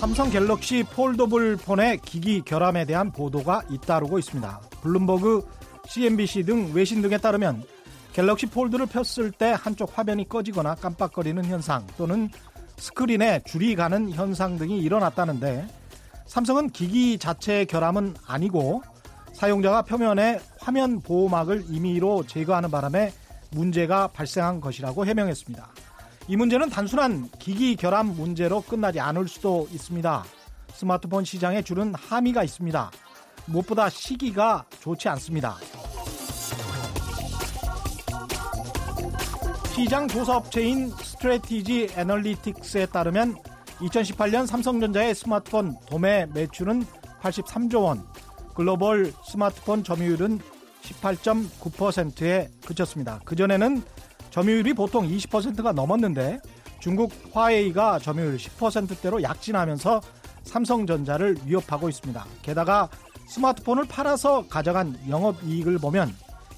삼성 갤럭시 foldable 폰의 기기 결함에 대한 보도가 잇따르고 있습니다. 블룸버그, CNBC 등 외신 등에 따르면 갤럭시 폴드를 폈을 때 한쪽 화면이 꺼지거나 깜빡거리는 현상 또는 스크린에 줄이 가는 현상 등이 일어났다는데 삼성은 기기 자체의 결함은 아니고 사용자가 표면에 화면 보호막을 임의로 제거하는 바람에 문제가 발생한 것이라고 해명했습니다. 이 문제는 단순한 기기 결함 문제로 끝나지 않을 수도 있습니다. 스마트폰 시장에 줄은 함의가 있습니다. 무엇보다 시기가 좋지 않습니다. 시장 조사업체인 스트레티지 애널리틱스에 따르면 2018년 삼성전자의 스마트폰 도매 매출은 83조 원, 글로벌 스마트폰 점유율은 18.9%에 그쳤습니다. 그전에는 점유율이 보통 20%가 넘었는데 중국 화웨이가 점유율 10%대로 약진하면서 삼성전자를 위협하고 있습니다. 게다가 스마트폰을 팔아서 가져간 영업 이익을 보면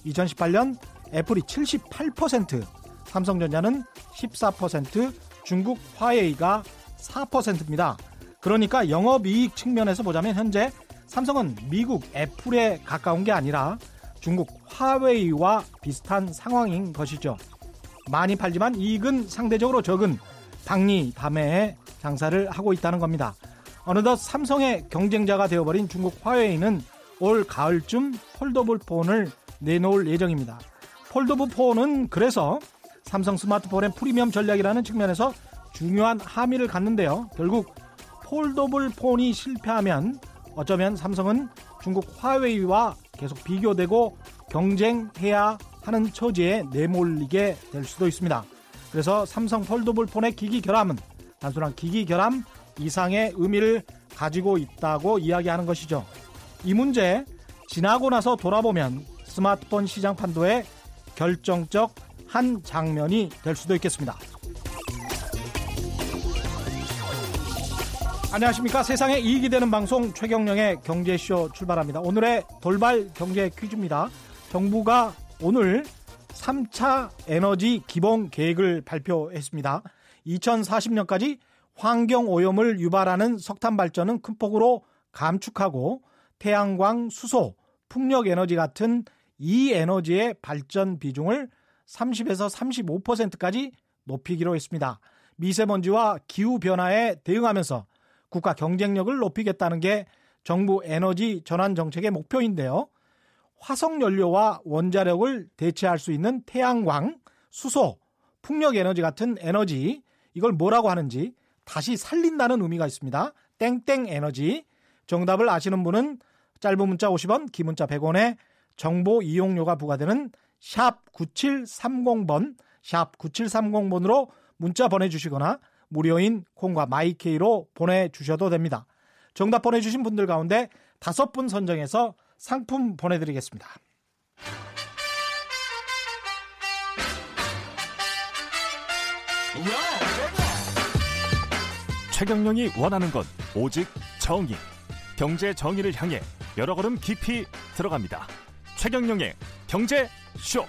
2018년 애플이 78%, 삼성전자는 14%, 중국 화웨이가 4%입니다. 그러니까 영업이익 측면에서 보자면 현재 삼성은 미국 애플에 가까운 게 아니라 중국 화웨이와 비슷한 상황인 것이죠. 많이 팔지만 이익은 상대적으로 적은 박리다매의 장사를 하고 있다는 겁니다. 어느덧 삼성의 경쟁자가 되어버린 중국 화웨이는 올 가을쯤 foldable 폰을 내놓을 예정입니다. foldable 폰은 그래서 삼성 스마트폰의 프리미엄 전략이라는 측면에서 중요한 함의를 갖는데요. 결국 foldable 폰이 실패하면 어쩌면 삼성은 중국 화웨이와 계속 비교되고 경쟁해야 하는 처지에 내몰리게 될 수도 있습니다. 그래서 삼성 폴더블 폰의 기기 결함은 단순한 기기 결함 이상의 의미를 가지고 있다고 이야기하는 것이죠. 이 문제 지나고 나서 돌아보면 스마트폰 시장 판도의 결정적 한 장면이 될 수도 있겠습니다. 안녕하십니까. 세상에 이익이 되는 방송 최경령의 경제쇼 출발합니다. 오늘의 돌발 경제 퀴즈입니다. 정부가 오늘 3차 에너지 기본 계획을 발표했습니다. 2040년까지 환경 오염을 유발하는 석탄 발전은 큰 폭으로 감축하고 태양광, 수소, 풍력 에너지 같은 이 에너지의 발전 비중을 30에서 35%까지 높이기로 했습니다. 미세먼지와 기후 변화에 대응하면서 국가 경쟁력을 높이겠다는 게 정부 에너지 전환 정책의 목표인데요. 화석 연료와 원자력을 대체할 수 있는 태양광, 수소, 풍력 에너지 같은 에너지 이걸 뭐라고 하는지 다시 살린다는 의미가 있습니다. 땡땡 에너지. 정답을 아시는 분은 짧은 문자 50원, 긴 문자 100원에 정보 이용료가 부과되는 샵 9730번, 샵 9730번으로 문자 보내 주시거나 무료인 콩과 마이케이로 보내주셔도 됩니다. 정답 보내주신 분들 가운데 다섯 분 선정해서 상품 보내드리겠습니다. 최경령이 원하는 건 오직 정의. 경제 정의를 향해 여러 걸음 깊이 들어갑니다. 최경령의 경제 쇼.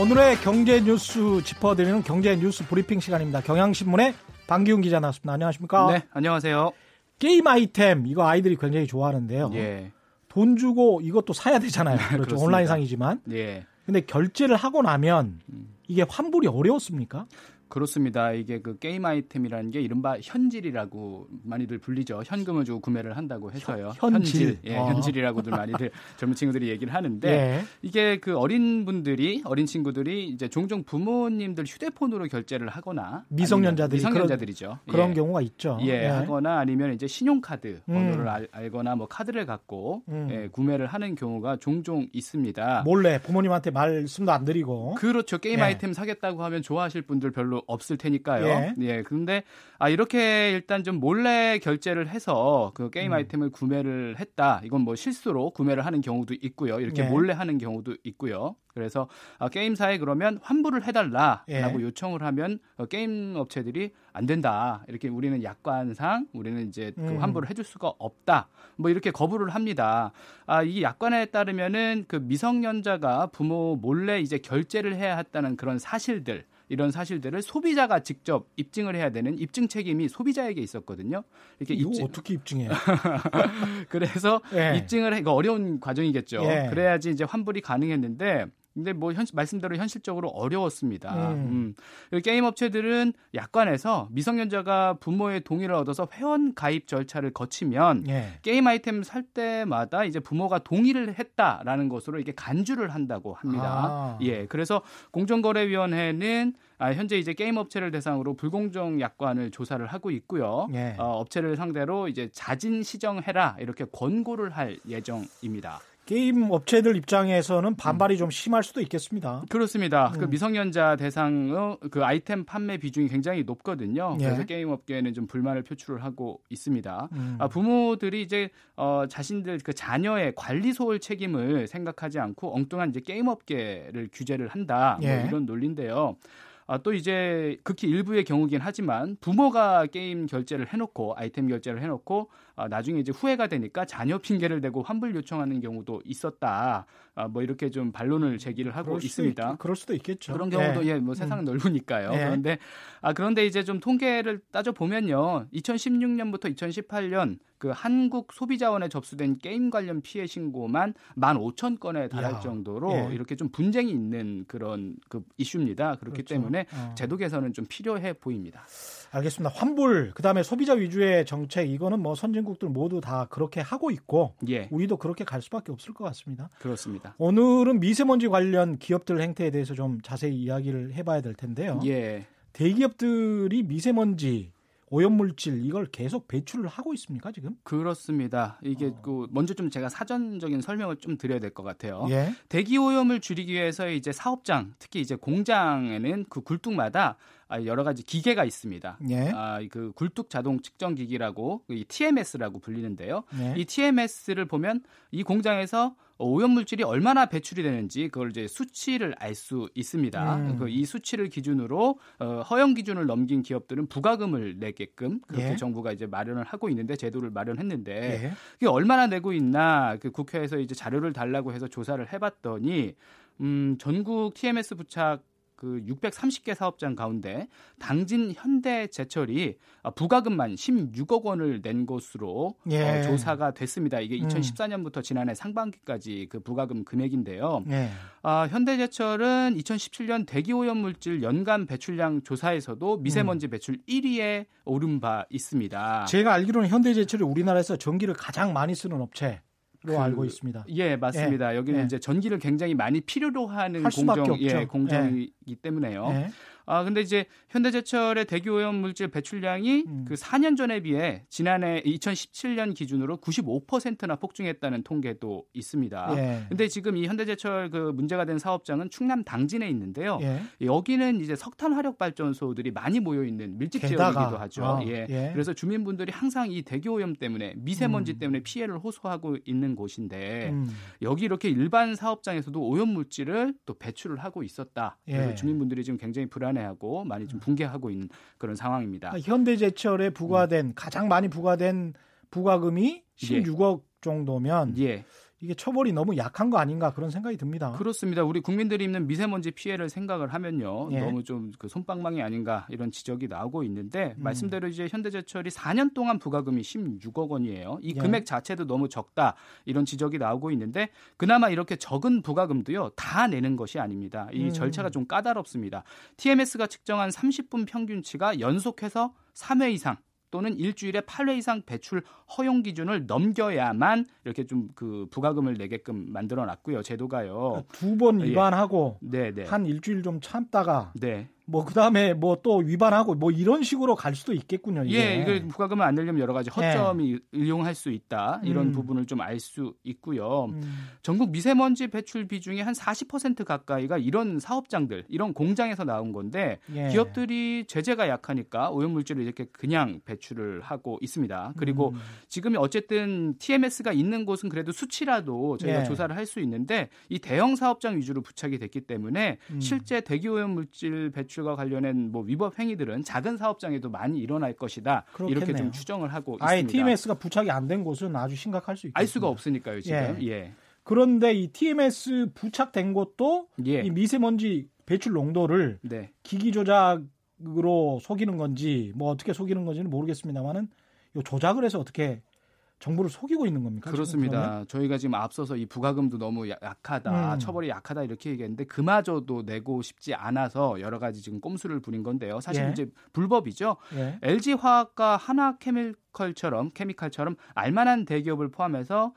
오늘의 경제 뉴스 짚어드리는 경제 뉴스 브리핑 시간입니다. 경향신문의 방기훈 기자 나왔습니다. 안녕하십니까? 네, 안녕하세요. 게임 아이템 이거 아이들이 굉장히 좋아하는데요. 예. 돈 주고 이것도 사야 되잖아요. 그렇죠. 온라인상이지만. 예. 근데 결제를 하고 나면 이게 환불이 어려웠습니까? 그렇습니다. 이게 그 게임 아이템이라는 게 이른바 현질이라고 많이들 불리죠. 현금을 주고 구매를 한다고 해서요. 현, 현질. 예, 어. 현질이라고들 많이들 젊은 친구들이 얘기를 하는데 예. 이게 그 어린 분들이 어린 친구들이 이제 종종 부모님들 휴대폰으로 결제를 하거나 미성년자들이 미성년자들이죠. 그런 예. 경우가 있죠. 예, 하거나 아니면 이제 신용카드 음. 번호를 알, 알거나 뭐 카드를 갖고 음. 예, 구매를 하는 경우가 종종 있습니다. 몰래 부모님한테 말씀도 안 드리고. 그렇죠. 게임 예. 아이템 사겠다고 하면 좋아하실 분들 별로 수 없을 테니까요. 예. 예. 그런데 아 이렇게 일단 좀 몰래 결제를 해서 그 게임 음. 아이템을 구매를 했다. 이건 뭐 실수로 구매를 하는 경우도 있고요. 이렇게 예. 몰래 하는 경우도 있고요. 그래서 아, 게임사에 그러면 환불을 해달라라고 예. 요청을 하면 어, 게임 업체들이 안 된다. 이렇게 우리는 약관상 우리는 이제 그 음. 환불을 해줄 수가 없다. 뭐 이렇게 거부를 합니다. 아, 이 약관에 따르면은 그 미성년자가 부모 몰래 이제 결제를 해야 했다는 그런 사실들 이런 사실들을 소비자가 직접 입증을 해야 되는 입증 책임이 소비자에게 있었거든요. 이렇게 입증 어떻게 입증해요? 그래서 예. 입증을 해 이거 어려운 과정이겠죠. 예. 그래야지 이제 환불이 가능했는데 근데 뭐 현, 말씀대로 현실적으로 어려웠습니다. 음. 음. 게임 업체들은 약관에서 미성년자가 부모의 동의를 얻어서 회원 가입 절차를 거치면 예. 게임 아이템 살 때마다 이제 부모가 동의를 했다라는 것으로 이렇게 간주를 한다고 합니다. 아. 예. 그래서 공정거래위원회는 아, 현재 이제 게임 업체를 대상으로 불공정 약관을 조사를 하고 있고요. 예. 어, 업체를 상대로 이제 자진 시정해라 이렇게 권고를 할 예정입니다. 게임 업체들 입장에서는 반발이 음. 좀 심할 수도 있겠습니다. 그렇습니다. 그 음. 그 미성년자 대상의 그 아이템 판매 비중이 굉장히 높거든요. 예. 그래서 게임 업계는 좀 불만을 표출을 하고 있습니다. 음. 아, 부모들이 이제 어, 자신들 그 자녀의 관리 소홀 책임을 생각하지 않고 엉뚱한 이제 게임 업계를 규제를 한다. 뭐 예. 뭐 이런 논리인데요. 아, 또 이제 극히 일부의 경우긴 하지만 부모가 게임 결제를 해놓고 아이템 결제를 해놓고 아, 나중에 이제 후회가 되니까 자녀 핑계를 대고 환불 요청하는 경우도 있었다. 아, 뭐 이렇게 좀 반론을 제기를 하고 있습니다. 있, 그럴 수도 있겠죠. 그런 경우도 예, 예 뭐 세상은 음. 넓으니까요. 예. 그런데 아 그런데 이제 좀 통계를 따져 보면요. 2016년부터 2018년 그 한국 소비자원에 접수된 게임 관련 피해 신고만 15,000건에 달할 야, 정도로 예. 이렇게 좀 분쟁이 있는 그런 그 이슈입니다. 그렇기 그렇죠. 때문에 어. 제도 개선은 좀 필요해 보입니다. 알겠습니다. 환불, 그다음에 소비자 위주의 정책 이거는 뭐 선진국 들 모두 다 그렇게 하고 있고 예. 우리도 그렇게 갈 수밖에 없을 것 같습니다. 그렇습니다. 오늘은 미세먼지 관련 기업들 행태에 대해서 좀 자세히 이야기를 해봐야 될 텐데요. 예. 대기업들이 미세먼지 오염물질 이걸 계속 배출을 하고 있습니까 지금? 그렇습니다. 이게 어. 그 먼저 좀 제가 사전적인 설명을 좀 드려야 될 것 같아요. 예? 대기 오염을 줄이기 위해서 이제 사업장, 특히 이제 공장에는 그 굴뚝마다 아, 여러 가지 기계가 있습니다. 예. 아, 그 굴뚝 자동 측정 기기라고 이 TMS라고 불리는데요. 예. 이 TMS를 보면 이 공장에서 오염 물질이 얼마나 배출이 되는지 그걸 이제 수치를 알 수 있습니다. 음. 그이 수치를 기준으로 어, 허용 기준을 넘긴 기업들은 부가금을 내게끔 그렇게 예. 정부가 이제 마련을 하고 있는데 제도를 마련했는데 예. 그게 얼마나 내고 있나 그 국회에서 이제 자료를 달라고 해서 조사를 해봤더니 음, 전국 TMS 부착 그 630개 사업장 가운데 당진 현대제철이 부가금만 16억 원을 낸 것으로 예. 어, 조사가 됐습니다. 이게 2014년부터 음. 지난해 상반기까지 그 부가금 금액인데요. 예. 아, 현대제철은 2017년 대기오염 물질 연간 배출량 조사에서도 미세먼지 음. 배출 1위에 오른 바 있습니다. 제가 알기로는 현대제철이 우리나라에서 전기를 가장 많이 쓰는 업체 로 그, 알고 있습니다. 예, 맞습니다. 예, 여기는 예. 이제 전기를 굉장히 많이 필요로 하는 공정, 예, 공정이기 예. 때문에요. 예. 아 근데 이제 현대제철의 대기 오염 물질 배출량이 음. 그 4년 전에 비해 지난해 2017년 기준으로 95%나 폭증했다는 통계도 있습니다. 예. 근데 지금 이 현대제철 그 문제가 된 사업장은 충남 당진에 있는데요. 예. 여기는 이제 석탄 화력 발전소들이 많이 모여 있는 밀집 지역이기도 하죠. 어, 예. 예. 그래서 주민분들이 항상 이 대기 오염 때문에 미세먼지 음. 때문에 피해를 호소하고 있는 곳인데 음. 여기 이렇게 일반 사업장에서도 오염 물질을 또 배출을 하고 있었다. 그래서 예. 주민분들이 지금 굉장히 불안해 불안해하고 많이 좀 붕괴하고 있는 그런 상황입니다. 그러니까 현대제철에 부과된 음. 가장 많이 부과된 부과금이 16억 예. 정도면 예. 이게 처벌이 너무 약한 거 아닌가 그런 생각이 듭니다. 그렇습니다. 우리 국민들이 입는 미세먼지 피해를 생각을 하면요. 예. 너무 좀 그 손방망이 아닌가 이런 지적이 나오고 있는데 음. 말씀대로 이제 현대제철이 4년 동안 부가금이 16억 원이에요. 이 예. 금액 자체도 너무 적다 이런 지적이 나오고 있는데 그나마 이렇게 적은 부가금도요. 다 내는 것이 아닙니다. 이 음. 절차가 좀 까다롭습니다. TMS가 측정한 30분 평균치가 연속해서 3회 이상 또는 일주일에 8회 이상 배출 허용 기준을 넘겨야만 이렇게 좀 그 부가금을 내게끔 만들어 놨고요. 제도가요. 두번 예. 위반하고 예. 네, 네. 한 일주일 좀 참다가 네. 뭐 그다음에 뭐 또 위반하고 뭐 이런 식으로 갈 수도 있겠군요. 이게. 예, 이거 부가금을 안 내려면 여러 가지 허점이 예. 이용할 수 있다 이런 음. 부분을 좀 알 수 있고요. 음. 전국 미세먼지 배출 비중이 한40% 가까이가 이런 사업장들, 이런 공장에서 나온 건데 예. 기업들이 제재가 약하니까 오염물질을 이렇게 그냥 배출을 하고 있습니다. 그리고 음. 지금 어쨌든 TMS가 있는 곳은 그래도 수치라도 저희가 예. 조사를 할 수 있는데 이 대형 사업장 위주로 부착이 됐기 때문에 음. 실제 대기 오염 물질 배출 과 관련된 뭐 위법 행위들은 작은 사업장에도 많이 일어날 것이다. 그렇겠네요. 이렇게 좀 추정을 하고 아예 있습니다. TMS가 부착이 안 된 곳은 아주 심각할 수 있겠죠. 알 수가 없으니까요, 지금. 예. 예. 그런데 이 TMS 부착된 곳도 예. 이 미세먼지 배출 농도를 네. 기기 조작으로 속이는 건지 뭐 어떻게 속이는 건지는 모르겠습니다만은 요 조작을 해서 어떻게 정부를 속이고 있는 겁니까? 그렇습니다. 저희가 지금 앞서서 이 부가금도 너무 약하다, 음. 처벌이 약하다 이렇게 얘기했는데 그마저도 내고 싶지 않아서 여러 가지 지금 꼼수를 부린 건데요. 사실 예. 이제 불법이죠. 예. LG 화학과 하나케밀 케미컬처럼 케미칼처럼 알만한 대기업을 포함해서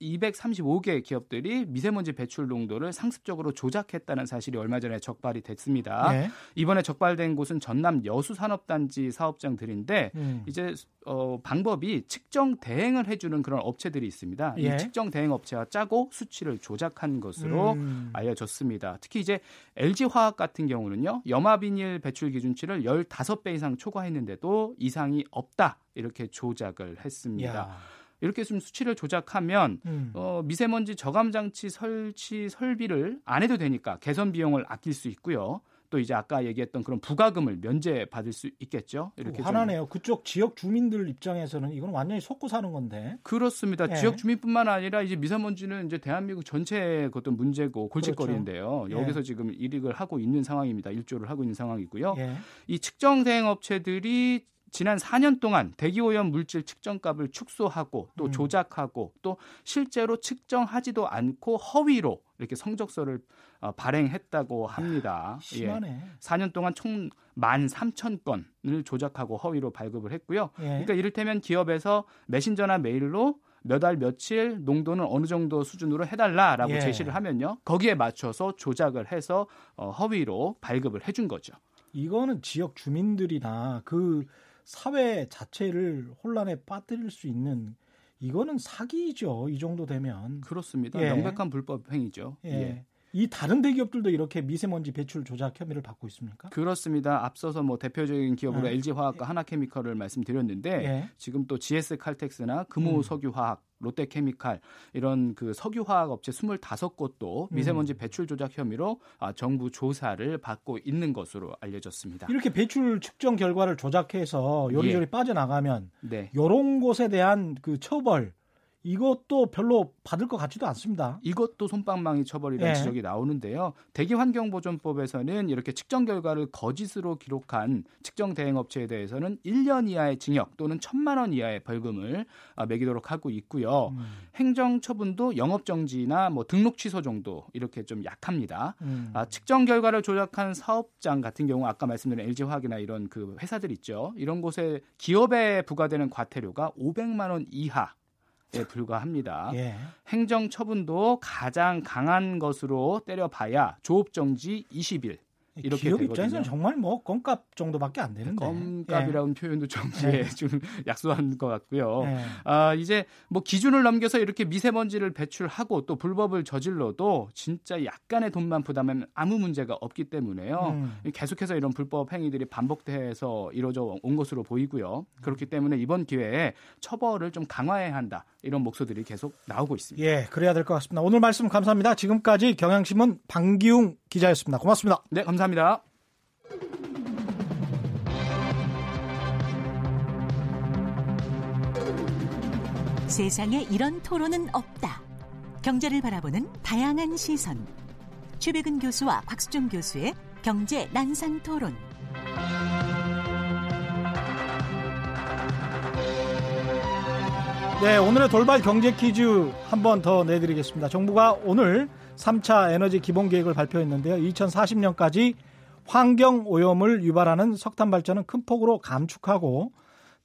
235개 아, 기업들이 미세먼지 배출 농도를 상습적으로 조작했다는 사실이 얼마 전에 적발이 됐습니다. 네. 이번에 적발된 곳은 전남 여수산업단지 사업장들인데 음. 이제 어, 방법이 측정 대행을 해주는 그런 업체들이 있습니다. 예. 이 측정 대행 업체와 짜고 수치를 조작한 것으로 음. 알려졌습니다. 특히 이제 LG 화학 같은 경우는요 염화 비닐 배출 기준치를 15배 이상 초과했는데도 이상이 없다. 이렇게 조작을 했습니다. 야. 이렇게 좀 수치를 조작하면 음. 어, 미세먼지 저감 장치 설치 설비를 안 해도 되니까 개선 비용을 아낄 수 있고요. 또 이제 아까 얘기했던 그런 부가금을 면제 받을 수 있겠죠. 이렇게 하나네요. 그쪽 지역 주민들 입장에서는 이건 완전히 속고 사는 건데. 그렇습니다. 예. 지역 주민뿐만 아니라 이제 미세먼지는 이제 대한민국 전체의 어떤 문제고 골칫거리인데요. 그렇죠. 여기서 예. 지금 일익을 하고 있는 상황입니다. 일조를 하고 있는 상황이고요. 예. 이 측정 대행 업체들이 지난 4년 동안 대기오염 물질 측정값을 축소하고 또 음. 조작하고 또 실제로 측정하지도 않고 허위로 이렇게 성적서를 어, 발행했다고 합니다. 심하네. 예. 4년 동안 총 13,000건을 조작하고 허위로 발급을 했고요. 예. 그러니까 이를테면 기업에서 메신저나 메일로 몇알 며칠 농도는 어느 정도 수준으로 해달라라고 예. 제시를 하면요. 거기에 맞춰서 조작을 해서 어, 허위로 발급을 해준 거죠. 이거는 지역 주민들이나 그 사회 자체를 혼란에 빠뜨릴 수 있는 이거는 사기죠. 이 정도 되면 그렇습니다. 예. 명백한 불법 행위죠. 예. 예. 이 다른 대기업들도 이렇게 미세먼지 배출 조작 혐의를 받고 있습니까? 그렇습니다. 앞서서 뭐 대표적인 기업으로 예. LG 화학과 하나케미컬을 말씀드렸는데 예. 지금 또 GS 칼텍스나 금호석유화학 음. 롯데케미칼 이런 그 석유화학 업체 25곳도 음. 미세먼지 배출 조작 혐의로 아, 정부 조사를 받고 있는 것으로 알려졌습니다. 이렇게 배출 측정 결과를 조작해서 요리조리 예. 빠져나가면 네. 이런 곳에 대한 그 처벌 이것도 별로 받을 것 같지도 않습니다. 이것도 손방망이 처벌이라는 네. 지적이 나오는데요. 대기환경보존법에서는 이렇게 측정 결과를 거짓으로 기록한 측정 대행업체에 대해서는 1년 이하의 징역 또는 1천만 원 이하의 벌금을 아, 매기도록 하고 있고요. 음. 행정처분도 영업정지나 뭐 등록 취소 정도 이렇게 좀 약합니다. 음. 아, 측정 결과를 조작한 사업장 같은 경우 아까 말씀드린 LG화학이나 이런 그 회사들 있죠. 이런 곳에 기업에 부과되는 과태료가 500만 원 이하 에 불과합니다. 예. 행정 처분도 가장 강한 것으로 때려봐야 조업 정지 20일. 이렇게 기업 되거든요. 입장에서는 정말 뭐 껌값 정도밖에 안 되는데 껌값이라는 예. 표현도 좀, 예. 예. 좀 약소한 것 같고요. 예. 아 이제 뭐 기준을 넘겨서 이렇게 미세먼지를 배출하고 또 불법을 저질러도 진짜 약간의 돈만 부담하면 아무 문제가 없기 때문에요. 음. 계속해서 이런 불법 행위들이 반복돼서 이루어져 온 것으로 보이고요. 그렇기 때문에 이번 기회에 처벌을 좀 강화해야 한다 이런 목소들이 계속 나오고 있습니다. 예, 그래야 될 것 같습니다. 오늘 말씀 감사합니다. 지금까지 경향신문 방기웅 기자였습니다. 고맙습니다. 네, 감사합니다. 세상에 이런 토론은 없다. 경제를 바라보는 다양한 시선. 최백은 교수와 곽수종 교수의 경제 난상 토론. 네, 오늘의 돌발 경제 퀴즈 한 번 더 내드리겠습니다. 정부가 오늘 3차 에너지 기본 계획을 발표했는데요. 2040년까지 환경 오염을 유발하는 석탄 발전은 큰 폭으로 감축하고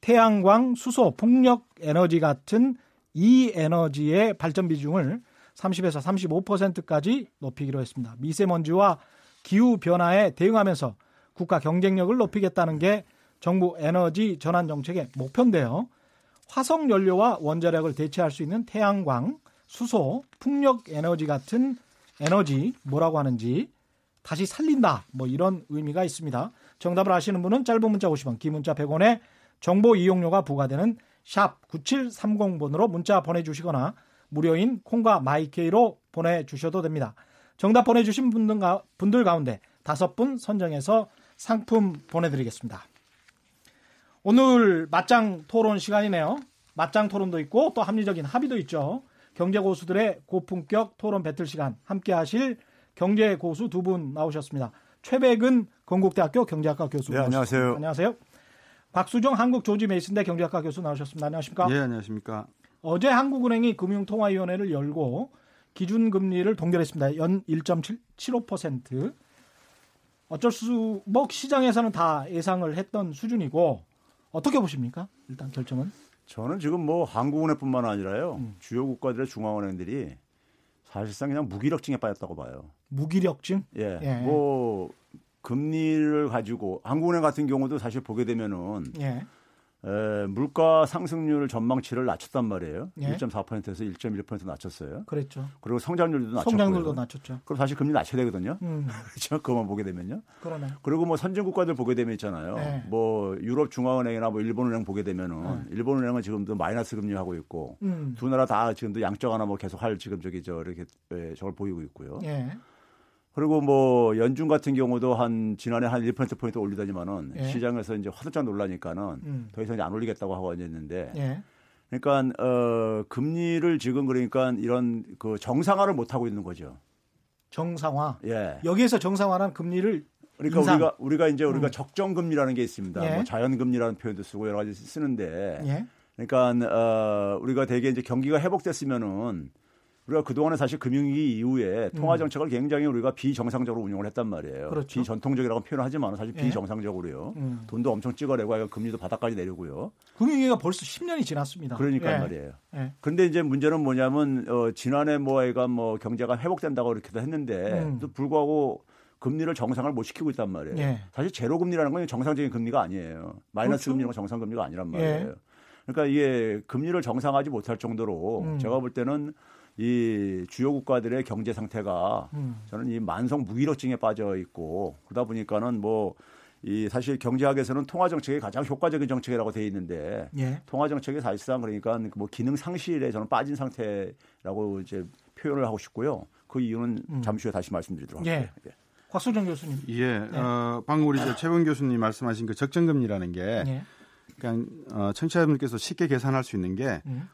태양광, 수소, 풍력 에너지 같은 이 에너지의 발전 비중을 30에서 35%까지 높이기로 했습니다. 미세먼지와 기후 변화에 대응하면서 국가 경쟁력을 높이겠다는 게 정부 에너지 전환 정책의 목표인데요. 화석 연료와 원자력을 대체할 수 있는 태양광, 수소, 풍력 에너지 같은 에너지 뭐라고 하는지 다시 살린다. 뭐 이런 의미가 있습니다. 정답을 아시는 분은 짧은 문자 50원, 긴 문자 100원에 정보 이용료가 부과되는 샵 9730번으로 문자 보내주시거나 무료인 콩과 마이케이로 보내주셔도 됩니다. 정답 보내주신 분들 가운데 다섯 분 선정해서 상품 보내드리겠습니다. 오늘 맞짱 토론 시간이네요. 맞짱 토론도 있고 또 합리적인 합의도 있죠. 경제 고수들의 고품격 토론 배틀 시간 함께 하실 경제 고수 두 분 나오셨습니다. 최백은 건국대학교 경제학과 교수. 네, 안녕하세요. 안녕하세요. 박수정 한국 조지 메이슨대 경제학과 교수 나오셨습니다. 안녕하십니까? 네, 안녕하십니까? 어제 한국은행이 금융통화위원회를 열고 기준금리를 동결했습니다. 연 1.75%. 어쩔 수, 뭐 시장에서는 다 예상을 했던 수준이고 어떻게 보십니까? 일단 결정은? 저는 지금 뭐 한국은행뿐만 아니라요. 음. 주요 국가들의 중앙은행들이 사실상 그냥 무기력증에 빠졌다고 봐요. 무기력증? 예. 예. 뭐 금리를 가지고 한국은행 같은 경우도 사실 보게 되면은 예. 에, 물가 상승률 전망치를 낮췄단 말이에요. 예. 1.4%에서 1.1% 낮췄어요. 그랬죠. 그리고 성장률도 낮췄고. 성장률도 낮췄죠. 그럼 사실 금리 낮춰야 되거든요. 음. 그렇죠. 그것만 보게 되면요. 그러네. 그리고 뭐 선진 국가들 보게 되면 있잖아요. 네. 뭐 유럽 중앙은행이나 뭐 일본은행 보게 되면은 네. 일본은행은 지금도 마이너스 금리 하고 있고 음. 두 나라 다 지금도 양적 하나 뭐 계속 할 지금 저기 저 이렇게 예, 저걸 보이고 있고요. 예. 그리고 뭐 연준 같은 경우도 한 지난해 한 1%포인트 올리더니만은 예. 시장에서 이제 화들짝 놀라니까는 음. 더 이상 이제 안 올리겠다고 하고 앉았는데 예. 그러니까 어 금리를 지금 그러니까 이런 그 정상화를 못 하고 있는 거죠. 정상화. 예. 여기에서 정상화는 금리를 그러니까 인상. 우리가 우리가 이제 우리가 음. 적정 금리라는 게 있습니다. 예. 뭐 자연 금리라는 표현도 쓰고 여러 가지 쓰는데 예. 그러니까 어 우리가 대개 이제 경기가 회복됐으면은 우리가 그동안에 사실 금융위기 이후에 통화 음. 정책을 굉장히 우리가 비정상적으로 운영을 했단 말이에요. 그렇죠. 비전통적이라고 표현하지만 사실 예. 비정상적으로요. 음. 돈도 엄청 찍어내고 금리도 바닥까지 내리고요. 금융위기가 벌써 10년이 지났습니다. 그러니까 예. 말이에요. 예. 그런데 이제 문제는 뭐냐면 어, 지난해 뭐 애가 뭐 경제가 회복된다고 이렇게도 했는데 음. 또 불구하고 금리를 정상을 못 시키고 있단 말이에요. 예. 사실 제로 금리라는 건 정상적인 금리가 아니에요. 마이너스 그렇죠. 금리가 정상 금리가 아니란 말이에요. 예. 그러니까 이게 금리를 정상하지 못할 정도로 음. 제가 볼 때는 이 주요 국가들의 경제 상태가 음. 저는 이 만성 무기력증에 빠져 있고 그러다 보니까는 뭐 이 사실 경제학에서는 통화 정책이 가장 효과적인 정책이라고 돼 있는데 예. 통화 정책이 사실상 그러니까 뭐 기능 상실에 저는 빠진 상태라고 이제 표현을 하고 싶고요. 그 이유는 음. 잠시 후에 다시 말씀드리도록 예. 할게요. 예. 곽수정 교수님. 예. 네. 어, 방금 우리 최범 교수님 말씀하신 그 적정금리라는 게 예. 그러니까 어, 청취자분께서 쉽게 계산할 수 있는 게 음.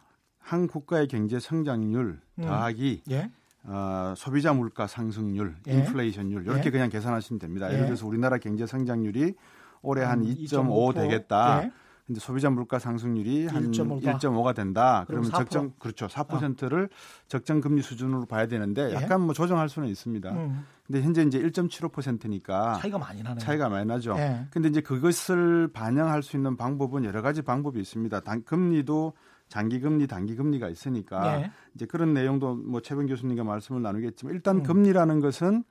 한 국가의 경제 성장률 음. 더하기 음. 예? 어, 소비자 물가 상승률, 예? 인플레이션율 이렇게 예? 그냥 계산하시면 됩니다. 예를 예. 들어서 우리나라 경제 성장률이 올해 한 2.5 되겠다. 예. 근데 소비자 물가 상승률이 한 1.5가 된다. 그러면 4%. 적정 그렇죠. 4%를 아. 적정 금리 수준으로 봐야 되는데 예? 약간 뭐 조정할 수는 있습니다. 음. 근데 현재 이제 1.75%니까 차이가 많이 나네요. 차이가 많이 나죠. 예. 근데 이제 그것을 반영할 수 있는 방법은 여러 가지 방법이 있습니다. 단 금리도 장기 금리, 단기 금리가 있으니까 네. 이제 그런 내용도 뭐 최근 교수님과 말씀을 나누겠지만 일단 음. 금리라는 것은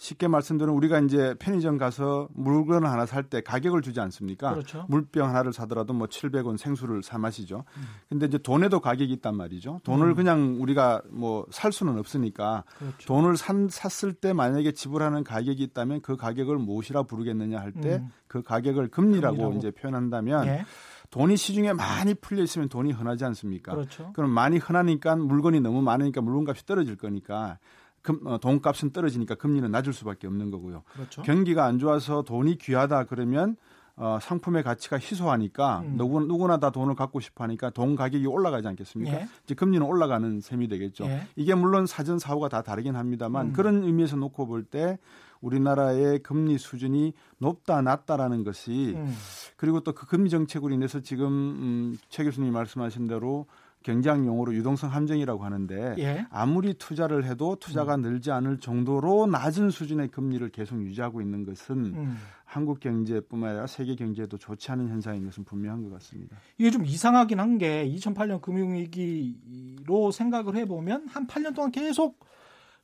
쉽게 말씀드리면 우리가 이제 편의점 가서 물건을 하나 살 때 가격을 주지 않습니까? 그렇죠. 물병 하나를 사더라도 뭐 700원 생수를 사 마시죠. 음. 근데 이제 돈에도 가격이 있단 말이죠. 돈을 음. 그냥 우리가 뭐 살 수는 없으니까 그렇죠. 돈을 산, 샀을 때 만약에 지불하는 가격이 있다면 그 가격을 무엇이라 부르겠느냐 할 때그 음. 그 가격을 금리라고, 금리라고, 이제 표현한다면 예. 돈이 시중에 많이 풀려 있으면 돈이 흔하지 않습니까? 그렇죠. 그럼 많이 흔하니까 물건이 너무 많으니까 물건값이 떨어질 거니까 금, 어, 돈값은 떨어지니까 금리는 낮을 수밖에 없는 거고요. 그렇죠. 경기가 안 좋아서 돈이 귀하다 그러면 어, 상품의 가치가 희소하니까 음. 누구, 누구나 다 돈을 갖고 싶어 하니까 돈 가격이 올라가지 않겠습니까? 예. 이제 금리는 올라가는 셈이 되겠죠. 예. 이게 물론 사전 사후가 다 다르긴 합니다만 음. 그런 의미에서 놓고 볼때 우리나라의 금리 수준이 높다 낮다라는 것이 음. 그리고 또 그 금리 정책으로 인해서 지금 음, 최 교수님이 말씀하신 대로 경제학 용어로 유동성 함정이라고 하는데 예. 아무리 투자를 해도 투자가 음. 늘지 않을 정도로 낮은 수준의 금리를 계속 유지하고 있는 것은 음. 한국 경제뿐만 아니라 세계 경제에도 좋지 않은 현상인 것은 분명한 것 같습니다. 이게 좀 이상하긴 한 게 2008년 금융위기로 생각을 해보면 한 8년 동안 계속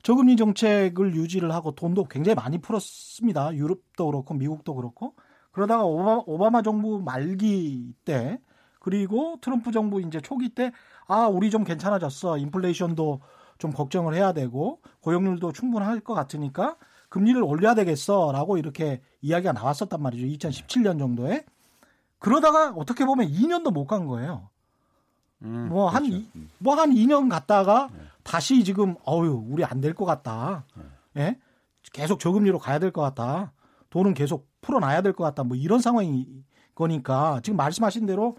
저금리 정책을 유지를 하고 돈도 굉장히 많이 풀었습니다. 유럽도 그렇고 미국도 그렇고 그러다가 오바마, 오바마 정부 말기 때 그리고 트럼프 정부 이제 초기 때 아 우리 좀 괜찮아졌어 인플레이션도 좀 걱정을 해야 되고 고용률도 충분할 것 같으니까 금리를 올려야 되겠어라고 이렇게 이야기가 나왔었단 말이죠 2017년 정도에 그러다가 어떻게 보면 2년도 못 간 거예요. 음, 뭐한 그렇죠. 뭐 한 2년 갔다가 네. 다시 지금 어유 우리 안 될 것 같다. 네. 예? 계속 저금리로 가야 될 것 같다. 돈은 계속 풀어놔야 될 것 같다. 뭐 이런 상황이 거니까 지금 말씀하신 대로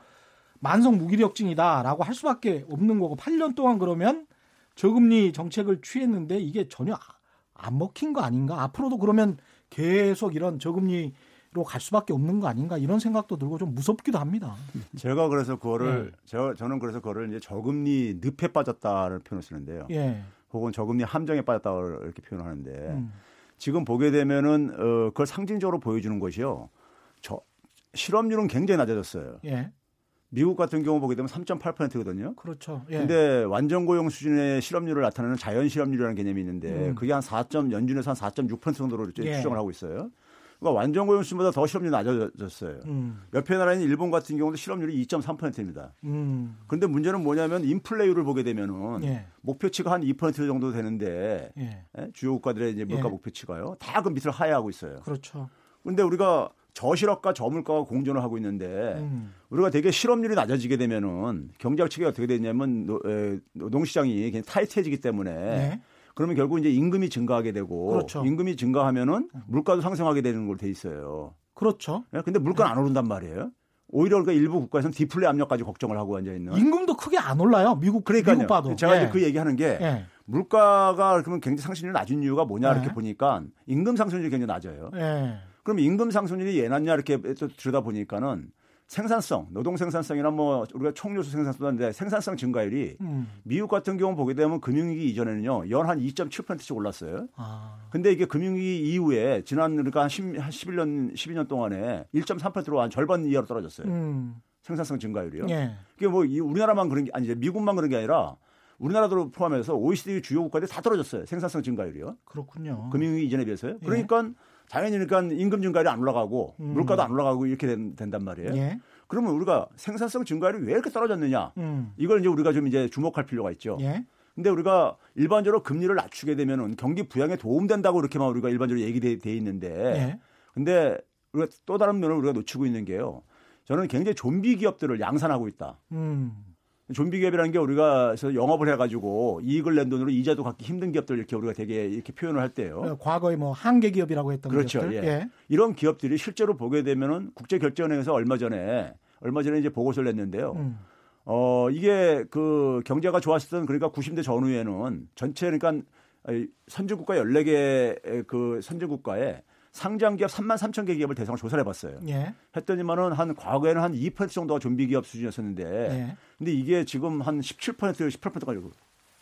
만성 무기력증이다라고 할 수밖에 없는 거고 8년 동안 그러면 저금리 정책을 취했는데 이게 전혀 안 먹힌 거 아닌가? 앞으로도 그러면 계속 이런 저금리 갈 수밖에 없는 거 아닌가 이런 생각도 들고 좀 무섭기도 합니다. 제가 그래서 그거를 네. 저, 저는 그래서 그거를 이제 저금리 늪에 빠졌다를 표현을 쓰는데요. 예. 혹은 저금리 함정에 빠졌다 이렇게 표현하는데 음. 지금 보게 되면은 어, 그걸 상징적으로 보여주는 것이요. 저 실업률은 굉장히 낮아졌어요. 예. 미국 같은 경우 보게 되면 3.8%거든요. 그렇죠. 예. 근데 완전 고용 수준의 실업률을 나타내는 자연 실업률이라는 개념이 있는데 음. 그게 한 4. 연준에서 한 4.6% 정도로 예. 추정을 하고 있어요. 그러니까 완전 고용 수준보다 더 실업률이 낮아졌어요. 음. 옆에 나라인 일본 같은 경우도 실업률이 2.3%입니다. 음. 그런데 문제는 뭐냐면 인플레이율을 보게 되면은 예. 목표치가 한 2% 정도 되는데 예. 예? 주요 국가들의 이제 물가 예. 목표치가요. 다 그 밑을 하회하고 있어요. 그렇죠. 그런데 우리가 저실업과 저물가가 공존을 하고 있는데 음. 우리가 되게 실업률이 낮아지게 되면은 경제학 체계가 어떻게 되냐면 노동시장이 그냥 타이트해지기 때문에 네. 그러면 결국 이제 임금이 증가하게 되고 그렇죠. 임금이 증가하면은 물가도 상승하게 되는 걸로 돼 있어요. 그렇죠. 네? 근데 물가는 안 오른단 말이에요. 오히려 그러니까 일부 국가에서는 디플레 압력까지 걱정을 하고 앉아 있는. 임금도 크게 안 올라요. 미국 그러니까요. 미국 봐도. 제가 예. 이제 그 얘기하는 게 예. 물가가 그러면 경제 상승률이 낮은 이유가 뭐냐 이렇게 예. 보니까 임금 상승률이 굉장히 낮아요. 예. 그럼 임금 상승률이 예 낮냐 이렇게 또 들여다 보니까는 생산성, 노동 생산성이나 뭐 우리가 총요소 생산성인데 생산성 증가율이 음. 미국 같은 경우 보게 되면 금융위기 이전에는요 연 한 2.7%씩 올랐어요. 아. 근데 이게 금융위기 이후에 지난 그러니까 한, 10, 한 11년 12년 동안에 1.3%로 한 절반 이하로 떨어졌어요. 음. 생산성 증가율이요. 예. 그게 뭐 우리나라만 그런 게 아니 이제 미국만 그런 게 아니라 우리나라도 포함해서 OECD 주요 국가들이 다 떨어졌어요. 생산성 증가율이요. 그렇군요. 금융위기 이전에 비해서요. 그러니까 예. 당연히 그러니까 임금 증가율이 안 올라가고 음. 물가도 안 올라가고 이렇게 된, 단 말이에요. 예. 그러면 우리가 생산성 증가율이 왜 이렇게 떨어졌느냐? 음. 이걸 이제 우리가 좀 이제 주목할 필요가 있죠. 예. 근데 우리가 일반적으로 금리를 낮추게 되면은 경기 부양에 도움된다고 이렇게만 우리가 일반적으로 얘기돼 돼 있는데 예. 근데 우리가 또 다른 면을 우리가 놓치고 있는 게요. 저는 굉장히 좀비 기업들을 양산하고 있다. 음. 좀비 기업이라는 게 우리가 영업을 해가지고 이익을 낸 돈으로 이자도 갖기 힘든 기업들 이렇게 우리가 되게 이렇게 표현을 할 때요. 네, 과거에 뭐 한계 기업이라고 했던 그렇죠. 기업들. 예. 예. 이런 기업들이 실제로 보게 되면은 국제결제은행에서 얼마 전에 얼마 전에 이제 보고서를 냈는데요. 음. 어 이게 그 경제가 좋았었던 그러니까 90대 전후에는 전체 그러니까 선진국가 14개 그 선진국가에 상장 기업 3만 3천 개 기업을 대상으로 조사를 해봤어요. 예. 했더니만은 한 과거에는 한 2% 정도가 좀비 기업 수준이었었는데, 예. 근데 이게 지금 한 17% 18%까지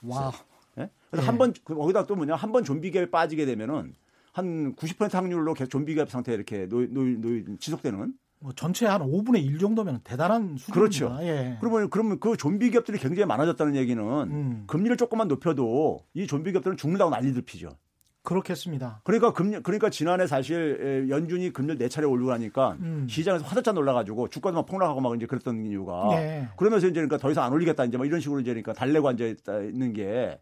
와. 예? 그래서 예. 한번 그 거기다 또 뭐냐 한 번 좀비 기업에 빠지게 되면은 한 90% 확률로 계속 좀비 기업 상태에 이렇게 노, 노, 노, 지속되는. 뭐 전체 한 5분의 1 정도면 대단한 수준입니다. 그렇죠. 예. 그러면 그러면 그 좀비 기업들이 굉장히 많아졌다는 얘기는 음. 금리를 조금만 높여도 이 좀비 기업들은 죽는다고 난리들 피죠. 그렇겠습니다. 그러니까 금리 그러니까 지난해 사실 연준이 금리를 네 차례 올리고 나니까 음. 시장에서 화들짝 놀라가지고 주가도 막 폭락하고 막 이제 그랬던 이유가 네. 그러면서 이제 그러니까 더 이상 안 올리겠다 이제 막 이런 식으로 이제 그러니까 달래고 앉아 있는 게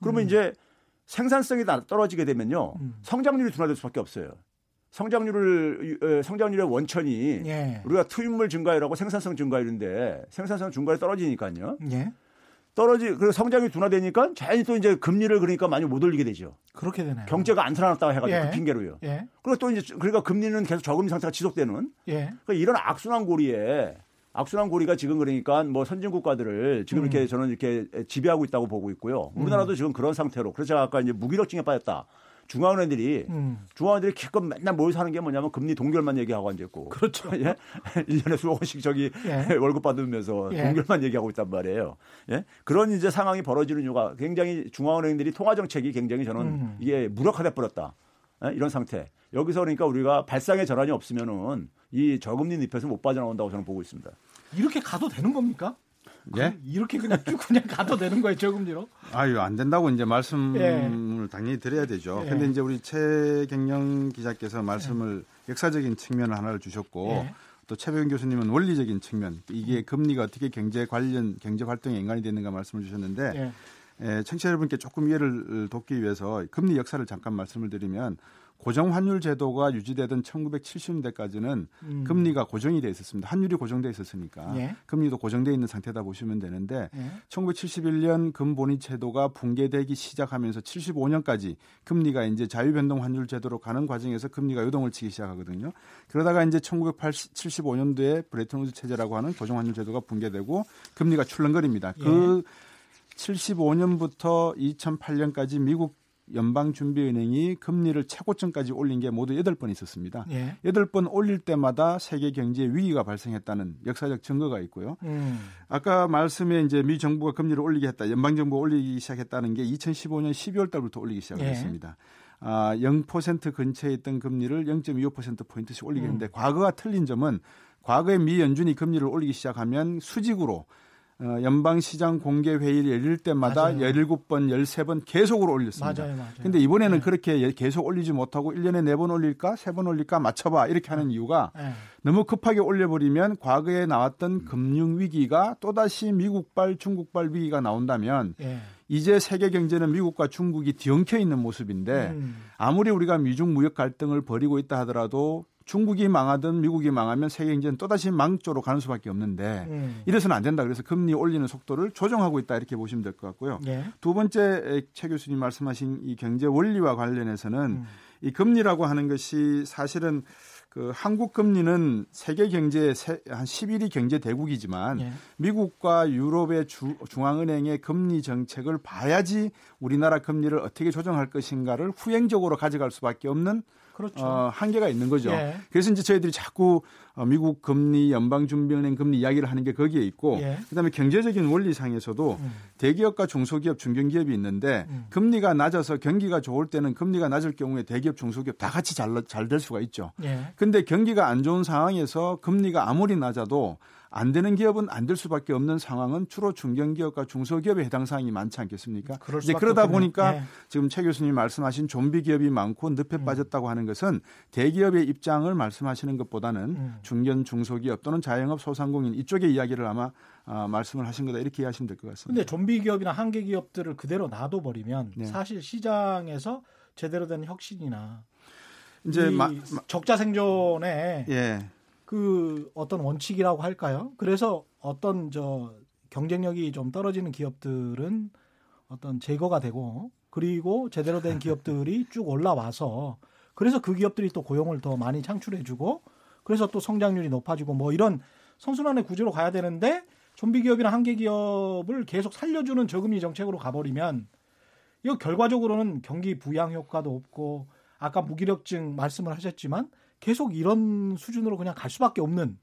그러면 음. 이제 생산성이 떨어지게 되면요 음. 성장률이 둔화될 수밖에 없어요. 성장률을 성장률의 원천이 예. 우리가 투입물 증가율하고 생산성 증가율인데 생산성 증가율이 떨어지니까요. 예. 떨어지 그리고 성장이 둔화되니까 자연히 또 이제 금리를 그러니까 많이 못 올리게 되죠. 그렇게 되네요. 경제가 안 살아났다고 해가지고 예. 그 핑계로요. 예. 그리고 또 이제 그러니까 금리는 계속 저금리 상태가 지속되는. 예. 그러니까 이런 악순환 고리에 악순환 고리가 지금 그러니까 뭐 선진 국가들을 지금 음. 이렇게 저는 이렇게 지배하고 있다고 보고 있고요. 우리나라도 음. 지금 그런 상태로 그래서 제가 아까 이제 무기력증에 빠졌다. 중앙은행들이 음. 중앙은행들이 기껏 맨날 모여서 하는 게 뭐냐면 금리 동결만 얘기하고 앉아있고. 그렇죠. 예? 1년에 수억 원씩 저기 예. 월급 받으면서 예. 동결만 얘기하고 있단 말이에요. 예? 그런 이제 상황이 벌어지는 이유가 굉장히 중앙은행들이 통화 정책이 굉장히 저는 음. 이게 무력화돼 버렸다. 예? 이런 상태. 여기서 그러니까 우리가 발상의 전환이 없으면은 이 저금리 늪에서 못 빠져나온다고 저는 보고 있습니다. 이렇게 가도 되는 겁니까? 예? 이렇게 그냥 쭉 그냥 가도 되는 거예요, 저금리로? 아유, 안 된다고 이제 말씀을 예. 당연히 드려야 되죠. 예. 근데 이제 우리 최경영 기자께서 말씀을 예. 역사적인 측면을 하나를 주셨고 예. 또 최백영 교수님은 원리적인 측면, 이게 음. 금리가 어떻게 경제 관련 경제 활동에 연관이 되는가 말씀을 주셨는데 예. 예, 청취자 여러분께 조금 이해를 돕기 위해서 금리 역사를 잠깐 말씀을 드리면 고정 환율 제도가 유지되던 1970년대까지는 음. 금리가 고정이 돼 있었습니다. 환율이 고정돼 있었으니까 예. 금리도 고정돼 있는 상태다 보시면 되는데 예. 1971년 금본위 제도가 붕괴되기 시작하면서 75년까지 금리가 이제 자유변동 환율 제도로 가는 과정에서 금리가 요동을 치기 시작하거든요. 그러다가 이제 1975년도에 브레튼우즈 체제라고 하는 고정 환율 제도가 붕괴되고 금리가 출렁거립니다. 예. 그 75년부터 2008년까지 미국 연방준비은행이 금리를 최고점까지 올린 게 모두 8번 있었습니다. 예. 8번 올릴 때마다 세계 경제에 위기가 발생했다는 역사적 증거가 있고요. 음. 아까 말씀에 이제 미 정부가 금리를 올리게 했다. 연방 정부가 올리기 시작했다는 게 2015년 12월 달부터 올리기 시작했습니다. 예. 아, 0% 근처에 있던 금리를 0.25% 포인트씩 올리게 했는데 음. 과거와 틀린 점은 과거에 미 연준이 금리를 올리기 시작하면 수직으로 어, 연방시장 공개회의를 열릴 때마다 맞아요. 17번, 13번 계속으로 올렸습니다. 맞아요, 맞아요. 근데 이번에는 네. 그렇게 계속 올리지 못하고 1년에 4번 올릴까, 3번 올릴까 맞춰봐. 이렇게 하는 네. 이유가 네. 너무 급하게 올려버리면 과거에 나왔던 금융위기가 또다시 미국발, 중국발 위기가 나온다면 네. 이제 세계 경제는 미국과 중국이 뒤엉켜 있는 모습인데 음. 아무리 우리가 미중 무역 갈등을 벌이고 있다 하더라도 중국이 망하든 미국이 망하면 세계 경제는 또다시 망조로 가는 수밖에 없는데 음. 이래서는 안 된다. 그래서 금리 올리는 속도를 조정하고 있다 이렇게 보시면 될 것 같고요. 예. 두 번째 최 교수님 말씀하신 이 경제 원리와 관련해서는 음. 이 금리라고 하는 것이 사실은 그 한국 금리는 세계 경제의 한 11위 경제 대국이지만 예. 미국과 유럽의 주, 중앙은행의 금리 정책을 봐야지 우리나라 금리를 어떻게 조정할 것인가를 후행적으로 가져갈 수밖에 없는 그렇죠. 어, 한계가 있는 거죠. 예. 그래서 이제 저희들이 자꾸 어, 미국 금리, 연방준비은행 금리 이야기를 하는 게 거기에 있고, 예. 그다음에 경제적인 원리상에서도 음. 대기업과 중소기업, 중견기업이 있는데 음. 금리가 낮아서 경기가 좋을 때는 금리가 낮을 경우에 대기업, 중소기업 다 같이 잘 잘 될 수가 있죠. 예. 근데 경기가 안 좋은 상황에서 금리가 아무리 낮아도 안 되는 기업은 안 될 수밖에 없는 상황은 주로 중견기업과 중소기업에 해당 사항이 많지 않겠습니까? 이제 그러다 없군요. 보니까 네. 지금 최 교수님 말씀하신 좀비 기업이 많고 늪에 음. 빠졌다고 하는 것은 대기업의 입장을 말씀하시는 것보다는 음. 중견 중소기업 또는 자영업 소상공인 이쪽의 이야기를 아마 아, 말씀을 하신 거다 이렇게 이해하시면 될 것 같습니다. 근데 좀비 기업이나 한계 기업들을 그대로 놔둬 버리면 네. 사실 시장에서 제대로 된 혁신이나 이제 마, 적자 생존에 예. 그 어떤 원칙이라고 할까요? 그래서 어떤 저 경쟁력이 좀 떨어지는 기업들은 어떤 제거가 되고 그리고 제대로 된 기업들이 쭉 올라와서 그래서 그 기업들이 또 고용을 더 많이 창출해주고 그래서 또 성장률이 높아지고 뭐 이런 선순환의 구조로 가야 되는데 좀비 기업이나 한계 기업을 계속 살려주는 저금리 정책으로 가버리면 이거 결과적으로는 경기 부양 효과도 없고 아까 무기력증 말씀을 하셨지만 계속 이런 수준으로 그냥 갈 수밖에 없는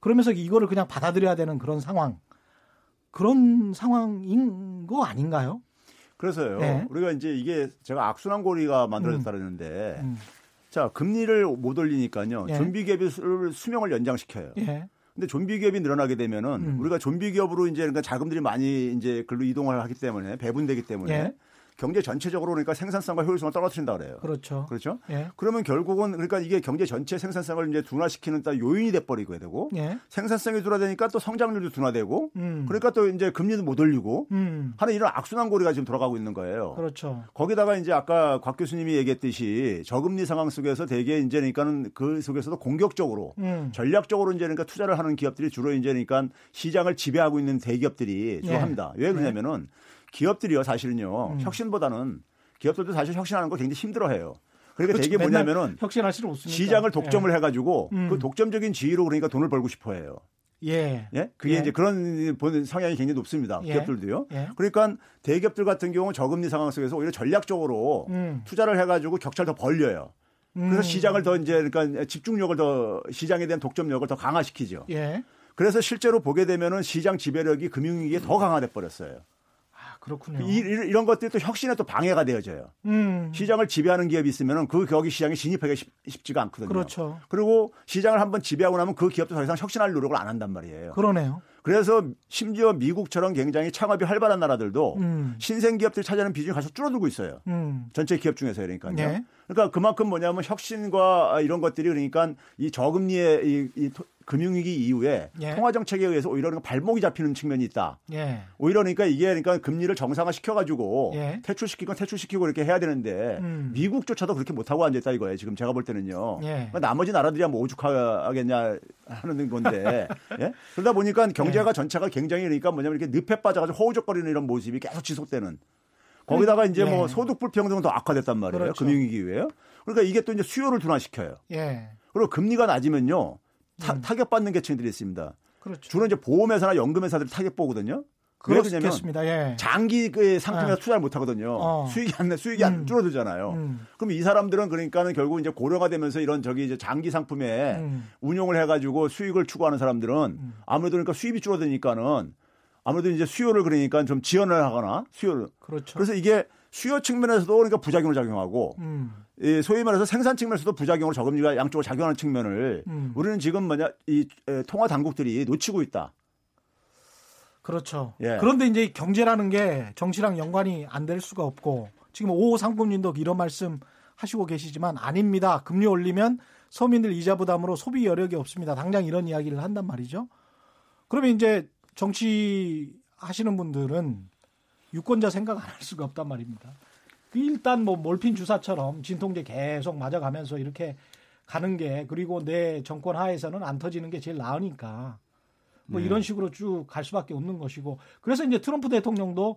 그러면서 이거를 그냥 받아들여야 되는 그런 상황 그런 상황인 거 아닌가요? 그래서요. 네. 우리가 이제 이게 제가 악순환 고리가 만들어졌다는데 음. 음. 자 금리를 못 올리니까요. 예. 좀비 기업의 수명을 연장시켜요. 예. 근데 좀비 기업이 늘어나게 되면은 음. 우리가 좀비 기업으로 이제 그러니까 자금들이 많이 이제 글로 이동을 하기 때문에 배분되기 때문에 예. 경제 전체적으로 그러니까 생산성과 효율성을 떨어뜨린다 그래요. 그렇죠. 그렇죠. 예. 그러면 결국은 그러니까 이게 경제 전체 생산성을 이제 둔화시키는 딱 요인이 돼 버리게 되고 예. 생산성이 둔화되니까 또 성장률도 둔화되고 음. 그러니까 또 이제 금리도 못 올리고 음. 하는 이런 악순환 고리가 지금 돌아가고 있는 거예요. 그렇죠. 거기다가 이제 아까 곽 교수님이 얘기했듯이 저금리 상황 속에서 대개 이제 그러니까는 그 속에서도 공격적으로 음. 전략적으로 이제 그러니까 투자를 하는 기업들이 주로 이제 그러니까 시장을 지배하고 있는 대기업들이 주로 예. 합니다. 왜 그러냐면은 기업들이요 사실은요 음. 혁신보다는 기업들도 사실 혁신하는 거 굉장히 힘들어해요. 그러니까 그렇죠. 되게 뭐냐면은 혁신할 수는 없으니까. 시장을 독점을 예. 해가지고 음. 그 독점적인 지위로 그러니까 돈을 벌고 싶어해요. 예. 예? 그게 예. 이제 그런 보는 성향이 굉장히 높습니다. 예. 기업들도요. 예. 그러니까 대기업들 같은 경우 저금리 상황 속에서 오히려 전략적으로 음. 투자를 해가지고 격차를 더 벌려요. 음. 그래서 시장을 더 이제 그러니까 집중력을 더 시장에 대한 독점력을 더 강화시키죠. 예. 그래서 실제로 보게 되면은 시장 지배력이 금융위기에 더 강화돼 버렸어요. 그렇군요. 이, 런 것들이 또 혁신에 또 방해가 되어져요. 음. 시장을 지배하는 기업이 있으면 그 거기 시장에 진입하기 쉽, 지가 않거든요. 그렇죠. 그리고 시장을 한번 지배하고 나면 그 기업도 더 이상 혁신할 노력을 안 한단 말이에요. 그러네요. 그래서 심지어 미국처럼 굉장히 창업이 활발한 나라들도 음. 신생 기업들 차지하는 비중이 계속 줄어들고 있어요. 음. 전체 기업 중에서 그러니까요. 네. 그러니까 그만큼 뭐냐면 혁신과 이런 것들이 그러니까 이 저금리의 이, 이 금융위기 이후에 예. 통화 정책에 의해서 오히려 그러니까 발목이 잡히는 측면이 있다. 예. 오히려 그러니까 이게 그러니까 금리를 정상화 시켜가지고 예. 퇴출시키건 퇴출시키고 이렇게 해야 되는데 음. 미국조차도 그렇게 못하고 앉아있다 이거예요. 지금 제가 볼 때는요. 예. 그러니까 나머지 나라들이야 뭐 오죽하겠냐 하는 건데 예? 그러다 보니까 경제가 예. 전체가 굉장히 그러니까 뭐냐면 이렇게 늪에 빠져가지고 허우적거리는 이런 모습이 계속 지속되는. 거기다가 이제 뭐 예. 소득 불평등은 더 악화됐단 말이에요. 그렇죠. 금융위기 이후에요. 그러니까 이게 또 이제 수요를 둔화시켜요. 그리고 금리가 낮으면요. 타, 음. 타격받는 계층들이 있습니다. 그렇죠. 주로 이제 보험회사나 연금회사들이 타격 보거든요. 그렇겠습니다. 예. 장기 그 상품에 예. 투자를 못 하거든요. 어. 수익이 안 수익이 음. 안 줄어들잖아요. 음. 그럼 이 사람들은 그러니까는 결국 이제 고령화 되면서 이런 저기 이제 장기 상품에 음. 운용을 해 가지고 수익을 추구하는 사람들은 음. 아무래도 그러니까 수입이 줄어드니까는 아무래도 이제 수요를 그러니까 좀 지연을 하거나 수요를 그렇죠. 그래서 이게 수요 측면에서도 그러니까 부작용을 작용하고 음. 이 소위 말해서 생산 측면에서도 부작용으로 저금리가 양쪽으로 작용하는 측면을 음. 우리는 지금 뭐냐 이 통화 당국들이 놓치고 있다. 그렇죠. 예. 그런데 이제 경제라는 게 정치랑 연관이 안 될 수가 없고 지금 오 상품님도 이런 말씀 하시고 계시지만 아닙니다. 금리 올리면 서민들 이자 부담으로 소비 여력이 없습니다. 당장 이런 이야기를 한단 말이죠. 그러면 이제 정치 하시는 분들은 유권자 생각 안 할 수가 없단 말입니다. 일단 뭐 몰핀 주사처럼 진통제 계속 맞아가면서 이렇게 가는 게 그리고 내 정권 하에서는 안 터지는 게 제일 나으니까 뭐 네. 이런 식으로 쭉 갈 수밖에 없는 것이고 그래서 이제 트럼프 대통령도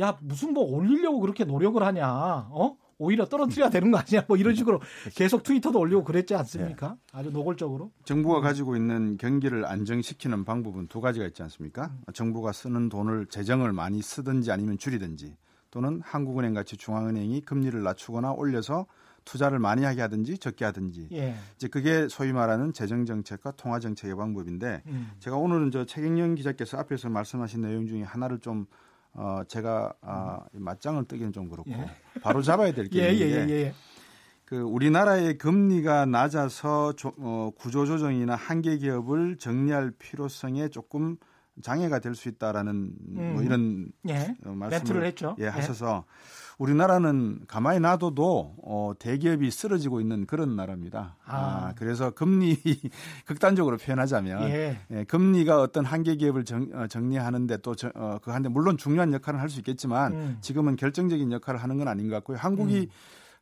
야 무슨 뭐 올리려고 그렇게 노력을 하냐 어? 오히려 떨어뜨려야 되는 거 아니야? 뭐 이런 식으로 계속 트위터도 올리고 그랬지 않습니까? 네. 아주 노골적으로. 정부가 가지고 있는 경기를 안정시키는 방법은 두 가지가 있지 않습니까? 정부가 쓰는 돈을 재정을 많이 쓰든지 아니면 줄이든지 또는 한국은행 같이 중앙은행이 금리를 낮추거나 올려서 투자를 많이 하게 하든지 적게 하든지 예. 이제 그게 소위 말하는 재정 정책과 통화 정책의 방법인데 음. 제가 오늘은 저 최경영 기자께서 앞에서 말씀하신 내용 중에 하나를 좀 어, 제가 아, 맞짱을 뜨기는 좀 그렇고 예. 바로 잡아야 될게 예, 있는데 예, 예, 예, 그 우리나라의 금리가 낮아서 조, 어, 구조 조정이나 한계 기업을 정리할 필요성에 조금 장애가 될 수 있다라는 뭐 음. 뭐 이런 예. 어, 말씀을 했죠. 예, 하셔서 우리나라는 가만히 놔둬도 어, 대기업이 쓰러지고 있는 그런 나라입니다. 아. 아 그래서 금리 극단적으로 표현하자면 예. 예, 금리가 어떤 한계 기업을 정, 어, 정리하는데 또 어, 그 한데 물론 중요한 역할을 할수 있겠지만 음. 지금은 결정적인 역할을 하는 건 아닌 것 같고요. 한국이 음.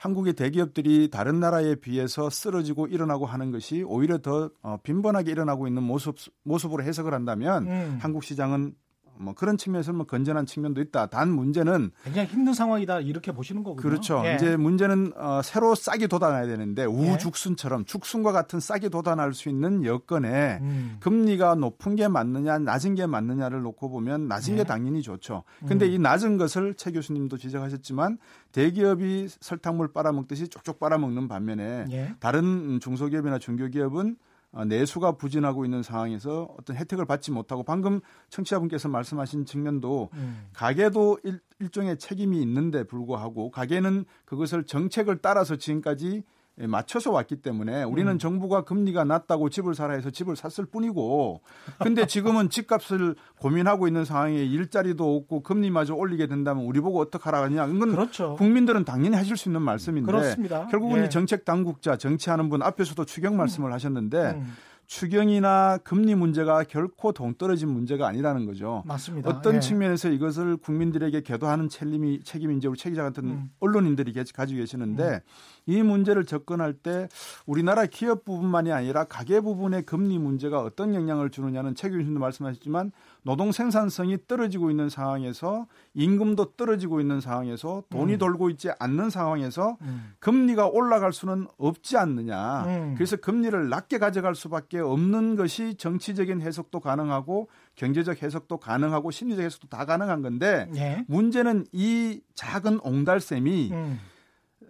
한국의 대기업들이 다른 나라에 비해서 쓰러지고 일어나고 하는 것이 오히려 더 어, 빈번하게 일어나고 있는 모습 모습으로 해석을 한다면 음. 한국 시장은 뭐 그런 측면에서는 뭐 건전한 측면도 있다. 단 문제는 굉장히 힘든 상황이다 이렇게 보시는 거군요. 그렇죠. 예. 이제 문제는 어, 새로 싹이 돋아나야 되는데 우죽순처럼 죽순과 같은 싹이 돋아날 수 있는 여건에 음. 금리가 높은 게 맞느냐 낮은 게 맞느냐를 놓고 보면 낮은 예. 게 당연히 좋죠. 근데 음. 이 낮은 것을 최 교수님도 지적하셨지만 대기업이 설탕물 빨아먹듯이 쪽쪽 빨아먹는 반면에 예. 다른 중소기업이나 중소기업은 어, 내수가 부진하고 있는 상황에서 어떤 혜택을 받지 못하고 방금 청취자분께서 말씀하신 측면도 음. 가게도 일, 일종의 책임이 있는데 불구하고 가게는 그것을 정책을 따라서 지금까지 예, 맞춰서 왔기 때문에 우리는 음. 정부가 금리가 낮다고 집을 사라 해서 집을 샀을 뿐이고 근데 지금은 집값을 고민하고 있는 상황에 일자리도 없고 금리마저 올리게 된다면 우리 보고 어떡하라 하냐 이건 그렇죠. 국민들은 당연히 하실 수 있는 말씀인데 그렇습니다. 결국은 예. 정책 당국자 정치하는 분 앞에서도 추경 말씀을 음. 하셨는데 음. 추경이나 금리 문제가 결코 동떨어진 문제가 아니라는 거죠. 맞습니다. 어떤 예. 측면에서 이것을 국민들에게 계도하는 책임이 책임인지 우리 책임자 같은 음. 언론인들이 가지고 계시는데 음. 이 문제를 접근할 때 우리나라 기업 부분만이 아니라 가계 부분의 금리 문제가 어떤 영향을 주느냐는 최 교수님도 말씀하셨지만 노동 생산성이 떨어지고 있는 상황에서 임금도 떨어지고 있는 상황에서 돈이 음. 돌고 있지 않는 상황에서 음. 금리가 올라갈 수는 없지 않느냐. 음. 그래서 금리를 낮게 가져갈 수밖에 없는 것이 정치적인 해석도 가능하고 경제적 해석도 가능하고 심리적 해석도 다 가능한 건데 예. 문제는 이 작은 옹달샘이 음.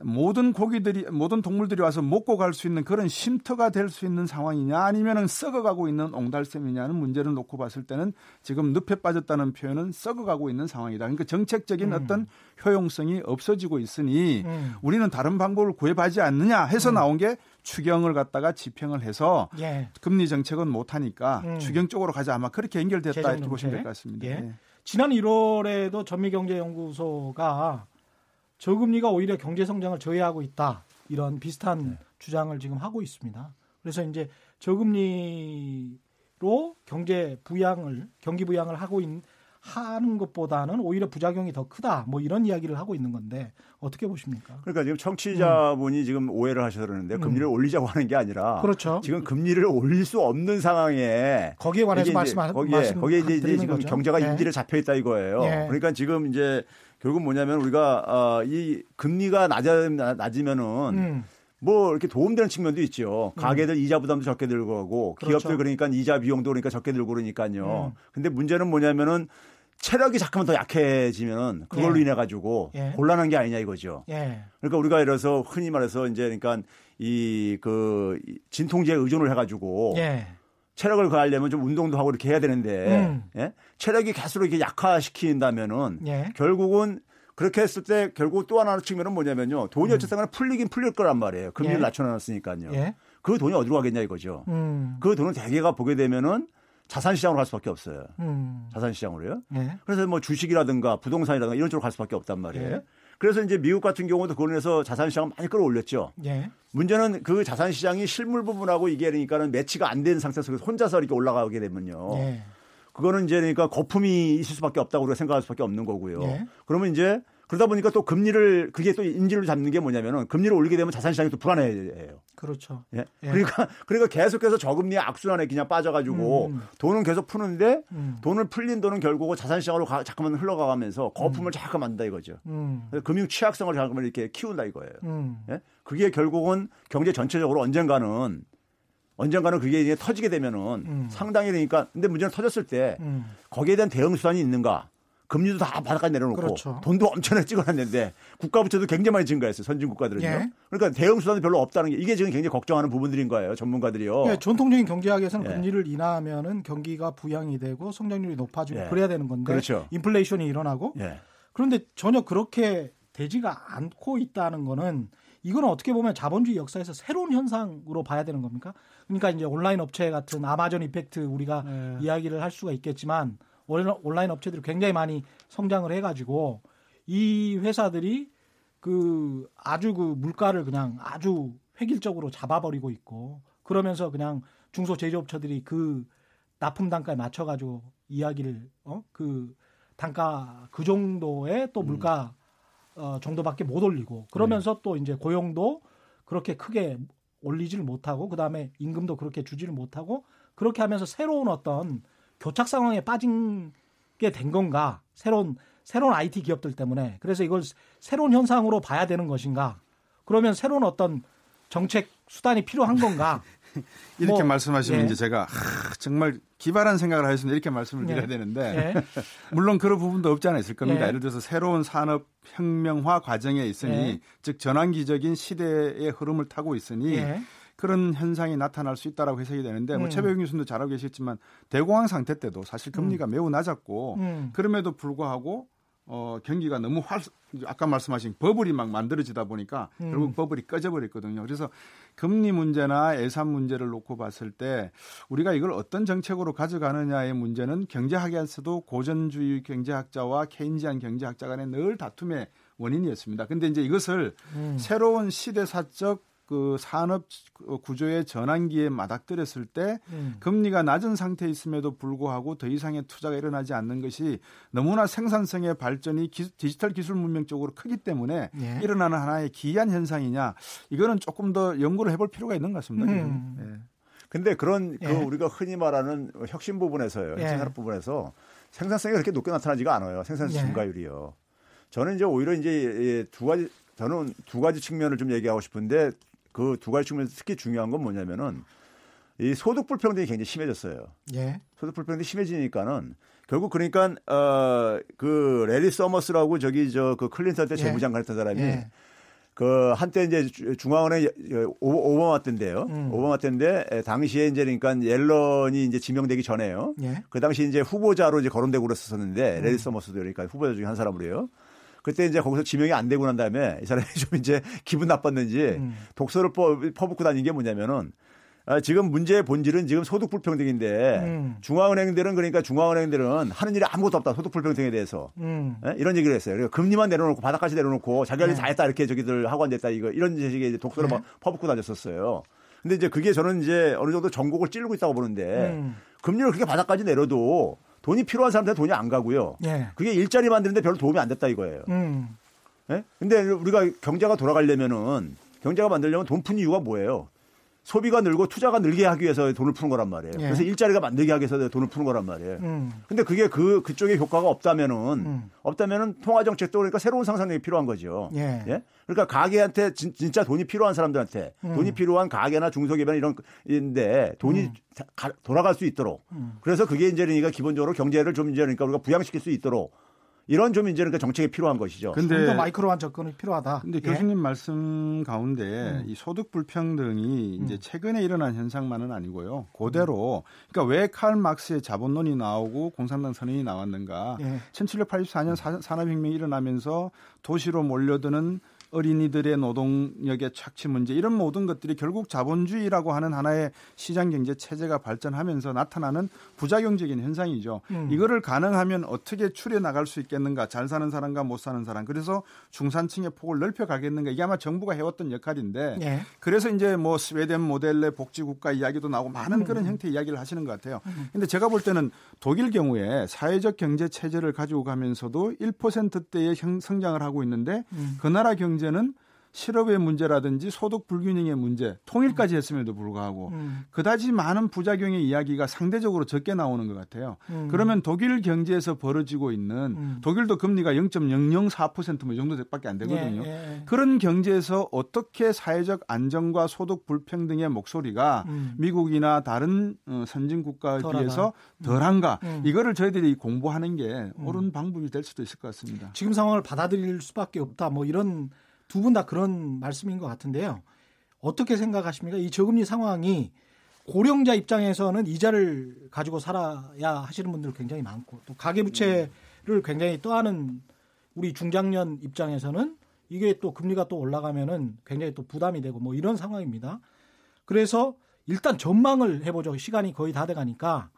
모든 고기들이 모든 동물들이 와서 먹고 갈 수 있는 그런 쉼터가 될 수 있는 상황이냐 아니면은 썩어가고 있는 옹달샘이냐는 문제를 놓고 봤을 때는 지금 늪에 빠졌다는 표현은 썩어가고 있는 상황이다. 그러니까 정책적인 음. 어떤 효용성이 없어지고 있으니 음. 우리는 다른 방법을 구해하지 않느냐 해서 음. 나온 게 추경을 갖다가 집행을 해서 예. 금리 정책은 못하니까 음. 추경 쪽으로 가자 아마 그렇게 연결됐다 이렇게 보시면 될 것 같습니다. 예. 예. 지난 1월에도 전미경제연구소가 저금리가 오히려 경제 성장을 저해하고 있다. 이런 비슷한 네. 주장을 지금 하고 있습니다. 그래서 이제 저금리로 경제 부양을 경기 부양을 하고 있는 하는 것보다는 오히려 부작용이 더 크다. 뭐 이런 이야기를 하고 있는 건데 어떻게 보십니까? 그러니까 지금 청취자분이 음. 지금 오해를 하셔서 그러는데 금리를 음. 올리자고 하는 게 아니라 그렇죠. 지금 금리를 올릴 수 없는 상황에 거기에 관해서 말씀하 거기에 말씀 거기에 이제, 이제 지금 거죠? 경제가 네. 인질에 잡혀 있다 이거예요. 네. 그러니까 지금 이제 결국 뭐냐면 우리가 어, 이 금리가 낮아 낮으면은 음. 뭐 이렇게 도움되는 측면도 있죠. 음. 가게들 이자 부담도 적게 들고 가고 그렇죠. 기업들 그러니까 이자 비용도 그러니까 적게 들고 그러니까요. 음. 근데 문제는 뭐냐면은 체력이 잠깐만 더 약해지면 그걸로 예. 인해 가지고 예. 곤란한 게 아니냐 이거죠. 예. 그러니까 우리가 이래서 흔히 말해서 이제 그러니까 이 그 진통제에 의존을 해가지고 예. 체력을 가하려면 좀 운동도 하고 이렇게 해야 되는데 음. 예? 체력이 계속 이렇게 약화시킨다면은 예. 결국은 그렇게 했을 때 결국 또 하나 측면은 뭐냐면요 돈이 음. 어쨌든 풀리긴 풀릴 거란 말이에요 금리를 예. 낮춰놨으니까요 예. 그 돈이 어디로 가겠냐 이거죠 음. 그 돈을 대개가 보게 되면은 자산시장으로 갈 수밖에 없어요. 음. 자산시장으로요. 예. 그래서 뭐 주식이라든가 부동산이라든가 이런 쪽으로 갈 수밖에 없단 말이에요. 예. 그래서 이제 미국 같은 경우도 인해서 자산시장을 많이 끌어올렸죠. 예. 문제는 그 자산시장이 실물 부분하고 이게 그러니까는 매치가 안된 상태 속에서 혼자서 이렇게 올라가게 되면요. 예. 그거는 이제 그러니까 거품이 있을 수밖에 없다고 우리가 생각할 수밖에 없는 거고요. 예. 그러면 이제 그러다 보니까 또 금리를 그게 또 인지를 잡는 게 뭐냐면은 금리를 올리게 되면 자산 시장이 또 불안해해요. 그렇죠. 예. 예. 그러니까 그러니까 계속해서 저금리 악순환에 그냥 빠져가지고 음. 돈은 계속 푸는데 음. 돈을 풀린 돈은 결국 자산 시장으로 가, 자꾸만 흘러가면서 거품을 음. 자꾸 만든다 이거죠. 음. 금융 취약성을 자꾸만 이렇게 키운다 이거예요. 음. 예. 그게 결국은 경제 전체적으로 언젠가는 언젠가는 그게 이제 터지게 되면은 음. 상당히 되니까 근데 문제는 터졌을 때 거기에 대한 대응 수단이 있는가? 금리도 다 바닥까지 내려놓고 그렇죠. 돈도 엄청나게 찍어놨는데 국가 부채도 굉장히 많이 증가했어요. 선진 국가들은요. 예. 그러니까 대응 수단이 별로 없다는 게 이게 지금 굉장히 걱정하는 부분들인 거예요. 전문가들이요. 예, 전통적인 경제학에서는 예. 금리를 인하하면은 경기가 부양이 되고 성장률이 높아지고 예. 그래야 되는 건데 그렇죠. 인플레이션이 일어나고 예. 그런데 전혀 그렇게 되지가 않고 있다는 거는 이거는 어떻게 보면 자본주의 역사에서 새로운 현상으로 봐야 되는 겁니까? 그러니까 이제 온라인 업체 같은 아마존 이펙트 우리가 네. 이야기를 할 수가 있겠지만 온라인 업체들이 굉장히 많이 성장을 해가지고 이 회사들이 그 아주 그 물가를 그냥 아주 획일적으로 잡아버리고 있고 그러면서 그냥 중소 제조업체들이 그 납품 단가에 맞춰가지고 이야기를 어 그 단가 그 정도의 또 음. 물가 음. 어 정도밖에 못 올리고 그러면서 네. 또 이제 고용도 그렇게 크게 올리지를 못하고 그 다음에 임금도 그렇게 주지를 못하고 그렇게 하면서 새로운 어떤 교착 상황에 빠진 게 된 건가? 새로운 새로운 IT 기업들 때문에 그래서 이걸 새로운 현상으로 봐야 되는 것인가? 그러면 새로운 어떤 정책 수단이 필요한 건가? 이렇게 뭐, 말씀하시면 예. 이제 제가 하, 정말 기발한 생각을 하셨는데 이렇게 말씀을 예. 드려야 되는데 예. 물론 그런 부분도 없지 않아 있을 겁니다. 예. 예를 들어서 새로운 산업 혁명화 과정에 있으니 예. 즉 전환기적인 시대의 흐름을 타고 있으니 예. 그런 현상이 나타날 수 있다라고 해석이 되는데 뭐 음. 최백영 교수님도 잘 알고 계시겠지만 대공황 상태 때도 사실 금리가 음. 매우 낮았고 음. 그럼에도 불구하고 어, 경기가 너무 활, 아까 말씀하신 버블이 막 만들어지다 보니까 음. 결국 버블이 꺼져버렸거든요. 그래서 금리 문제나 예산 문제를 놓고 봤을 때 우리가 이걸 어떤 정책으로 가져가느냐의 문제는 경제학에서도 고전주의 경제학자와 케인지안 경제학자 간의 늘 다툼의 원인이었습니다. 근데 이제 이것을 음. 새로운 시대사적 그 산업 구조의 전환기에 맞닥뜨렸을 때 음. 금리가 낮은 상태에 있음에도 불구하고 더 이상의 투자가 일어나지 않는 것이 너무나 생산성의 발전이 기, 디지털 기술 문명 쪽으로 크기 때문에 예. 일어나는 하나의 기이한 현상이냐 이거는 조금 더 연구를 해볼 필요가 있는 것 같습니다. 음. 예. 근데 그런 그 예. 우리가 흔히 말하는 혁신 부분에서요, 예. 생산업 부분에서 생산성이 그렇게 높게 나타나지가 않아요. 생산성 예. 증가율이요. 저는 이제 오히려 이제 두 가지 저는 두 가지 측면을 좀 얘기하고 싶은데 그 두 가지 측면에서 특히 중요한 건 뭐냐면은 이 소득 불평등이 굉장히 심해졌어요. 예. 소득 불평등이 심해지니까는 결국 그러니까 어 그 래리 서머스라고 저기 저 그 클린턴 때 예. 재무장관 했던 사람이 예. 그 한때 이제 중앙은행 오바마 때인데요. 음. 오바마 때인데 당시에 이제 그러니까 옐런이 이제 지명되기 전에요. 예. 그 당시 이제 후보자로 이제 거론되고 그랬었는데 음. 래리 서머스도 그러니까 후보자 중에 한 사람으로요. 그때 이제 거기서 지명이 안 되고 난 다음에 이 사람이 좀 이제 기분 나빴는지 음. 독서를 퍼, 퍼붓고 다닌 게 뭐냐면은 아, 지금 문제의 본질은 지금 소득 불평등인데 음. 중앙은행들은 그러니까 중앙은행들은 하는 일이 아무것도 없다 소득 불평등에 대해서 음. 네? 이런 얘기를 했어요. 그러니까 금리만 내려놓고 바닥까지 내려놓고 자기가 네. 다 했다 이렇게 저기들 하고 앉았다 이거 이런 식의 이제 독서를 네. 막 퍼붓고 다녔었어요. 근데 이제 그게 저는 이제 어느 정도 전곡을 찌르고 있다고 보는데 음. 금리를 그렇게 바닥까지 내려도 돈이 필요한 사람들은 돈이 안 가고요. 예. 그게 일자리 만드는데 별로 도움이 안 됐다 이거예요. 음. 예? 근데 우리가 경제가 돌아가려면은 경제가 만들려면 돈 푼 이유가 뭐예요? 소비가 늘고 투자가 늘게 하기 위해서 돈을 푸는 거란 말이에요. 예. 그래서 일자리가 만들게 하기 위해서 돈을 푸는 거란 말이에요. 음. 근데 그게 그 그쪽에 효과가 없다면은 음. 없다면은 통화 정책도 그러니까 새로운 상상력이 필요한 거죠. 예. 예? 그러니까 가게한테 진, 짜 돈이 필요한 사람들한테 음. 돈이 필요한 가게나 중소기업이나 이런 인데 돈이 음. 가, 돌아갈 수 있도록 음. 그래서 그게 이제 그러니까 기본적으로 경제를 좀 이제 그러니까 우리가 부양시킬 수 있도록 이런 좀 이제 그 정책이 필요한 것이죠. 근데 마이크로한 접근이 필요하다. 근데 예? 교수님 말씀 가운데 음. 이 소득 불평등이 이제 음. 최근에 일어난 현상만은 아니고요. 그대로 그러니까 왜 칼 막스의 자본론이 나오고 공산당 선언이 나왔는가? 예. 1784년 산업혁명이 일어나면서 도시로 몰려드는 어린이들의 노동력의 착취 문제 이런 모든 것들이 결국 자본주의라고 하는 하나의 시장 경제 체제가 발전하면서 나타나는 부작용적인 현상이죠. 음. 이거를 가능하면 어떻게 추려 나갈 수 있겠는가? 잘 사는 사람과 못 사는 사람. 그래서 중산층의 폭을 넓혀 가겠는가? 이게 아마 정부가 해왔던 역할인데 예. 그래서 이제 뭐 스웨덴 모델의 복지 국가 이야기도 나오고 많은 음. 그런 형태 이야기를 하시는 것 같아요. 음. 근데 제가 볼 때는 독일 경우에 사회적 경제 체제를 가지고 가면서도 1%대의 성장을 하고 있는데 음. 그 나라 경제 문제는 실업의 문제라든지 소득 불균형의 문제, 통일까지 했음에도 불구하고 음. 그다지 많은 부작용의 이야기가 상대적으로 적게 나오는 것 같아요. 음. 그러면 독일 경제에서 벌어지고 있는 음. 독일도 금리가 0.004%뭐 이 정도밖에 안 되거든요. 예, 예. 그런 경제에서 어떻게 사회적 안정과 소득 불평등의 목소리가 음. 미국이나 다른 어, 선진 국가에. 비해서 음. 덜한가? 음. 이거를 저희들이 공부하는 게 옳은 방법이 될 수도 있을 것 같습니다. 지금 상황을 받아들일 수밖에 없다. 뭐 이런 두 분 다 그런 말씀인 것 같은데요. 어떻게 생각하십니까? 이 저금리 상황이 고령자 입장에서는 이자를 가지고 살아야 하시는 분들 굉장히 많고 또 가계부채를 굉장히 떠하는 우리 중장년 입장에서는 이게 또 금리가 또 올라가면은 굉장히 또 부담이 되고 뭐 이런 상황입니다. 그래서 일단 전망을 해보죠. 시간이 거의 다 돼가니까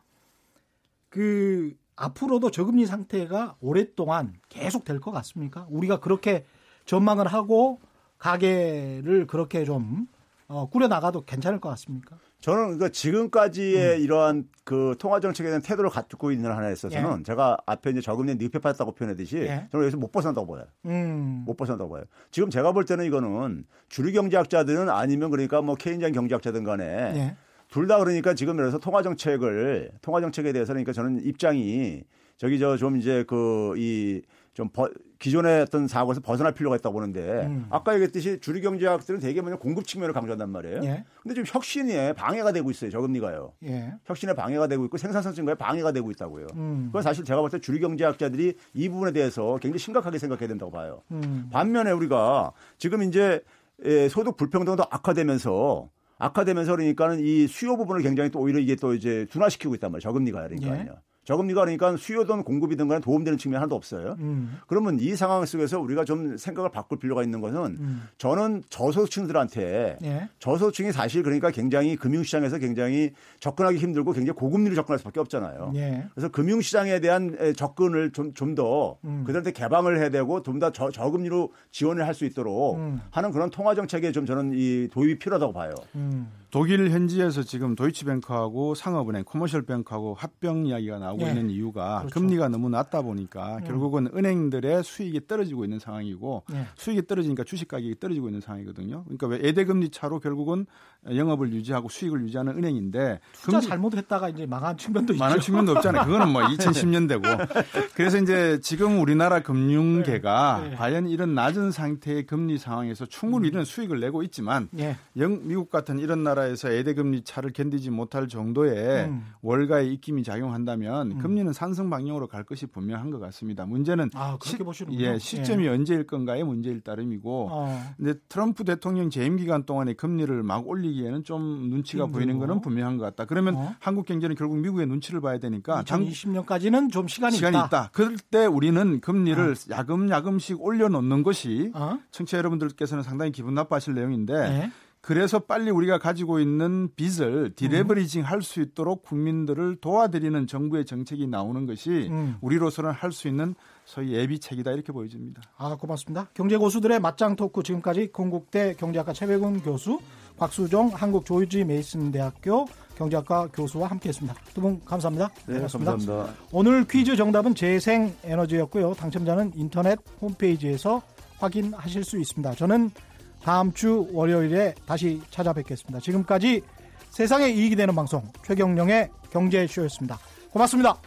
그 앞으로도 저금리 상태가 오랫동안 계속 될 것 같습니까? 우리가 그렇게 전망을 하고 가게를 그렇게 좀 어, 꾸려 나가도 괜찮을 것 같습니까? 저는 그 지금까지의 음. 이러한 그 통화 정책에 대한 태도를 갖고 있는 하나에 있어서는 예. 제가 앞에 이제 저금리 늪에 빠졌다고 표현했듯이 예. 저는 여기서 못 벗어난다고 봐요. 음. 못 벗어난다고 봐요. 지금 제가 볼 때는 이거는 주류 경제학자들은 아니면 그러니까 뭐 케인장 경제학자든 간에 예. 둘다 그러니까 지금 그래서 통화 정책을 통화 정책에 대해서 그러니까 저는 입장이 저기 저 좀 이제 그 이 좀 버, 기존의 어떤 사고에서 벗어날 필요가 있다고 보는데 음. 아까 얘기했듯이 주류 경제학들은 대개 뭐냐 공급 측면을 강조한단 말이에요. 예. 근데 지금 혁신에 방해가 되고 있어요. 저금리가요. 예. 혁신에 방해가 되고 있고 생산성 증가에 방해가 되고 있다고요. 음. 그건 사실 제가 볼때 주류 경제학자들이 이 부분에 대해서 굉장히 심각하게 생각해야 된다고 봐요. 음. 반면에 우리가 지금 이제 예, 소득 불평등도 악화되면서 악화되면서 그러니까는 이 수요 부분을 굉장히 또 오히려 이게 또 이제 둔화시키고 있단 말이에요. 저금리가 그러니까요. 예. 저금리가 그러니까 수요든 공급이든 간에 도움되는 측면이 하나도 없어요. 음. 그러면 이 상황 속에서 우리가 좀 생각을 바꿀 필요가 있는 것은 음. 저는 저소득층들한테 예. 저소득층이 사실 그러니까 굉장히 금융시장에서 굉장히 접근하기 힘들고 굉장히 고금리로 접근할 수밖에 없잖아요. 예. 그래서 금융시장에 대한 접근을 좀 좀더 음. 그들한테 개방을 해야 되고 좀 더 저금리로 지원을 할 수 있도록 음. 하는 그런 통화 정책에 좀 저는 이 도입이 필요하다고 봐요. 음. 독일 현지에서 지금 도이치뱅크하고 상업은행, 커머셜뱅크하고 합병 이야기가 나오고 네. 있는 이유가 그렇죠. 금리가 너무 낮다 보니까 음. 결국은 은행들의 수익이 떨어지고 있는 상황이고 네. 수익이 떨어지니까 주식 가격이 떨어지고 있는 상황이거든요. 그러니까 왜 예대 금리 차로 결국은 영업을 유지하고 수익을 유지하는 은행인데 투자 잘못했다가 이제 망한 측면도 있죠. 망한 측면도 없잖아요. 그거는 뭐 2010년대고. 그래서 이제 지금 우리나라 금융계가 네. 네. 과연 이런 낮은 상태의 금리 상황에서 충분히 음. 이런 수익을 내고 있지만 네. 영, 미국 같은 이런 나라에서 예대금리 차를 견디지 못할 정도의 음. 월가의 입김이 작용한다면 음. 금리는 상승 방향으로 갈 것이 분명한 것 같습니다. 문제는 아, 그렇게 보시는 예, 시점이 예. 언제일 건가의 문제일 따름이고 어. 근데 트럼프 대통령 재임 기간 동안에 금리를 막 올리 기에는 좀 눈치가 힘들고. 보이는 것은 분명한 것 같다. 그러면 어? 한국 경제는 결국 미국의 눈치를 봐야 되니까 2020년까지는 좀 시간이, 시간이 있다. 있다. 그럴 때 우리는 금리를 어. 야금야금씩 올려놓는 것이 어? 청취자 여러분들께서는 상당히 기분 나빠하실 내용인데 네. 그래서 빨리 우리가 가지고 있는 빚을 디레버리징 할 수 있도록 국민들을 도와드리는 정부의 정책이 나오는 것이 음. 우리로서는 할 수 있는 소위 예비책이다 이렇게 보여집니다. 아 고맙습니다. 경제 고수들의 맞짱 토크 지금까지 건국대 경제학과 최백운 교수, 곽수종 한국조지 메이슨 대학교 경제학과 교수와 함께했습니다. 두 분 감사합니다. 네, 고맙습니다. 감사합니다. 오늘 퀴즈 정답은 재생 에너지였고요. 당첨자는 인터넷 홈페이지에서 확인하실 수 있습니다. 저는 다음 주 월요일에 다시 찾아뵙겠습니다. 지금까지 세상에 이익이 되는 방송 최경령의 경제쇼였습니다. 고맙습니다.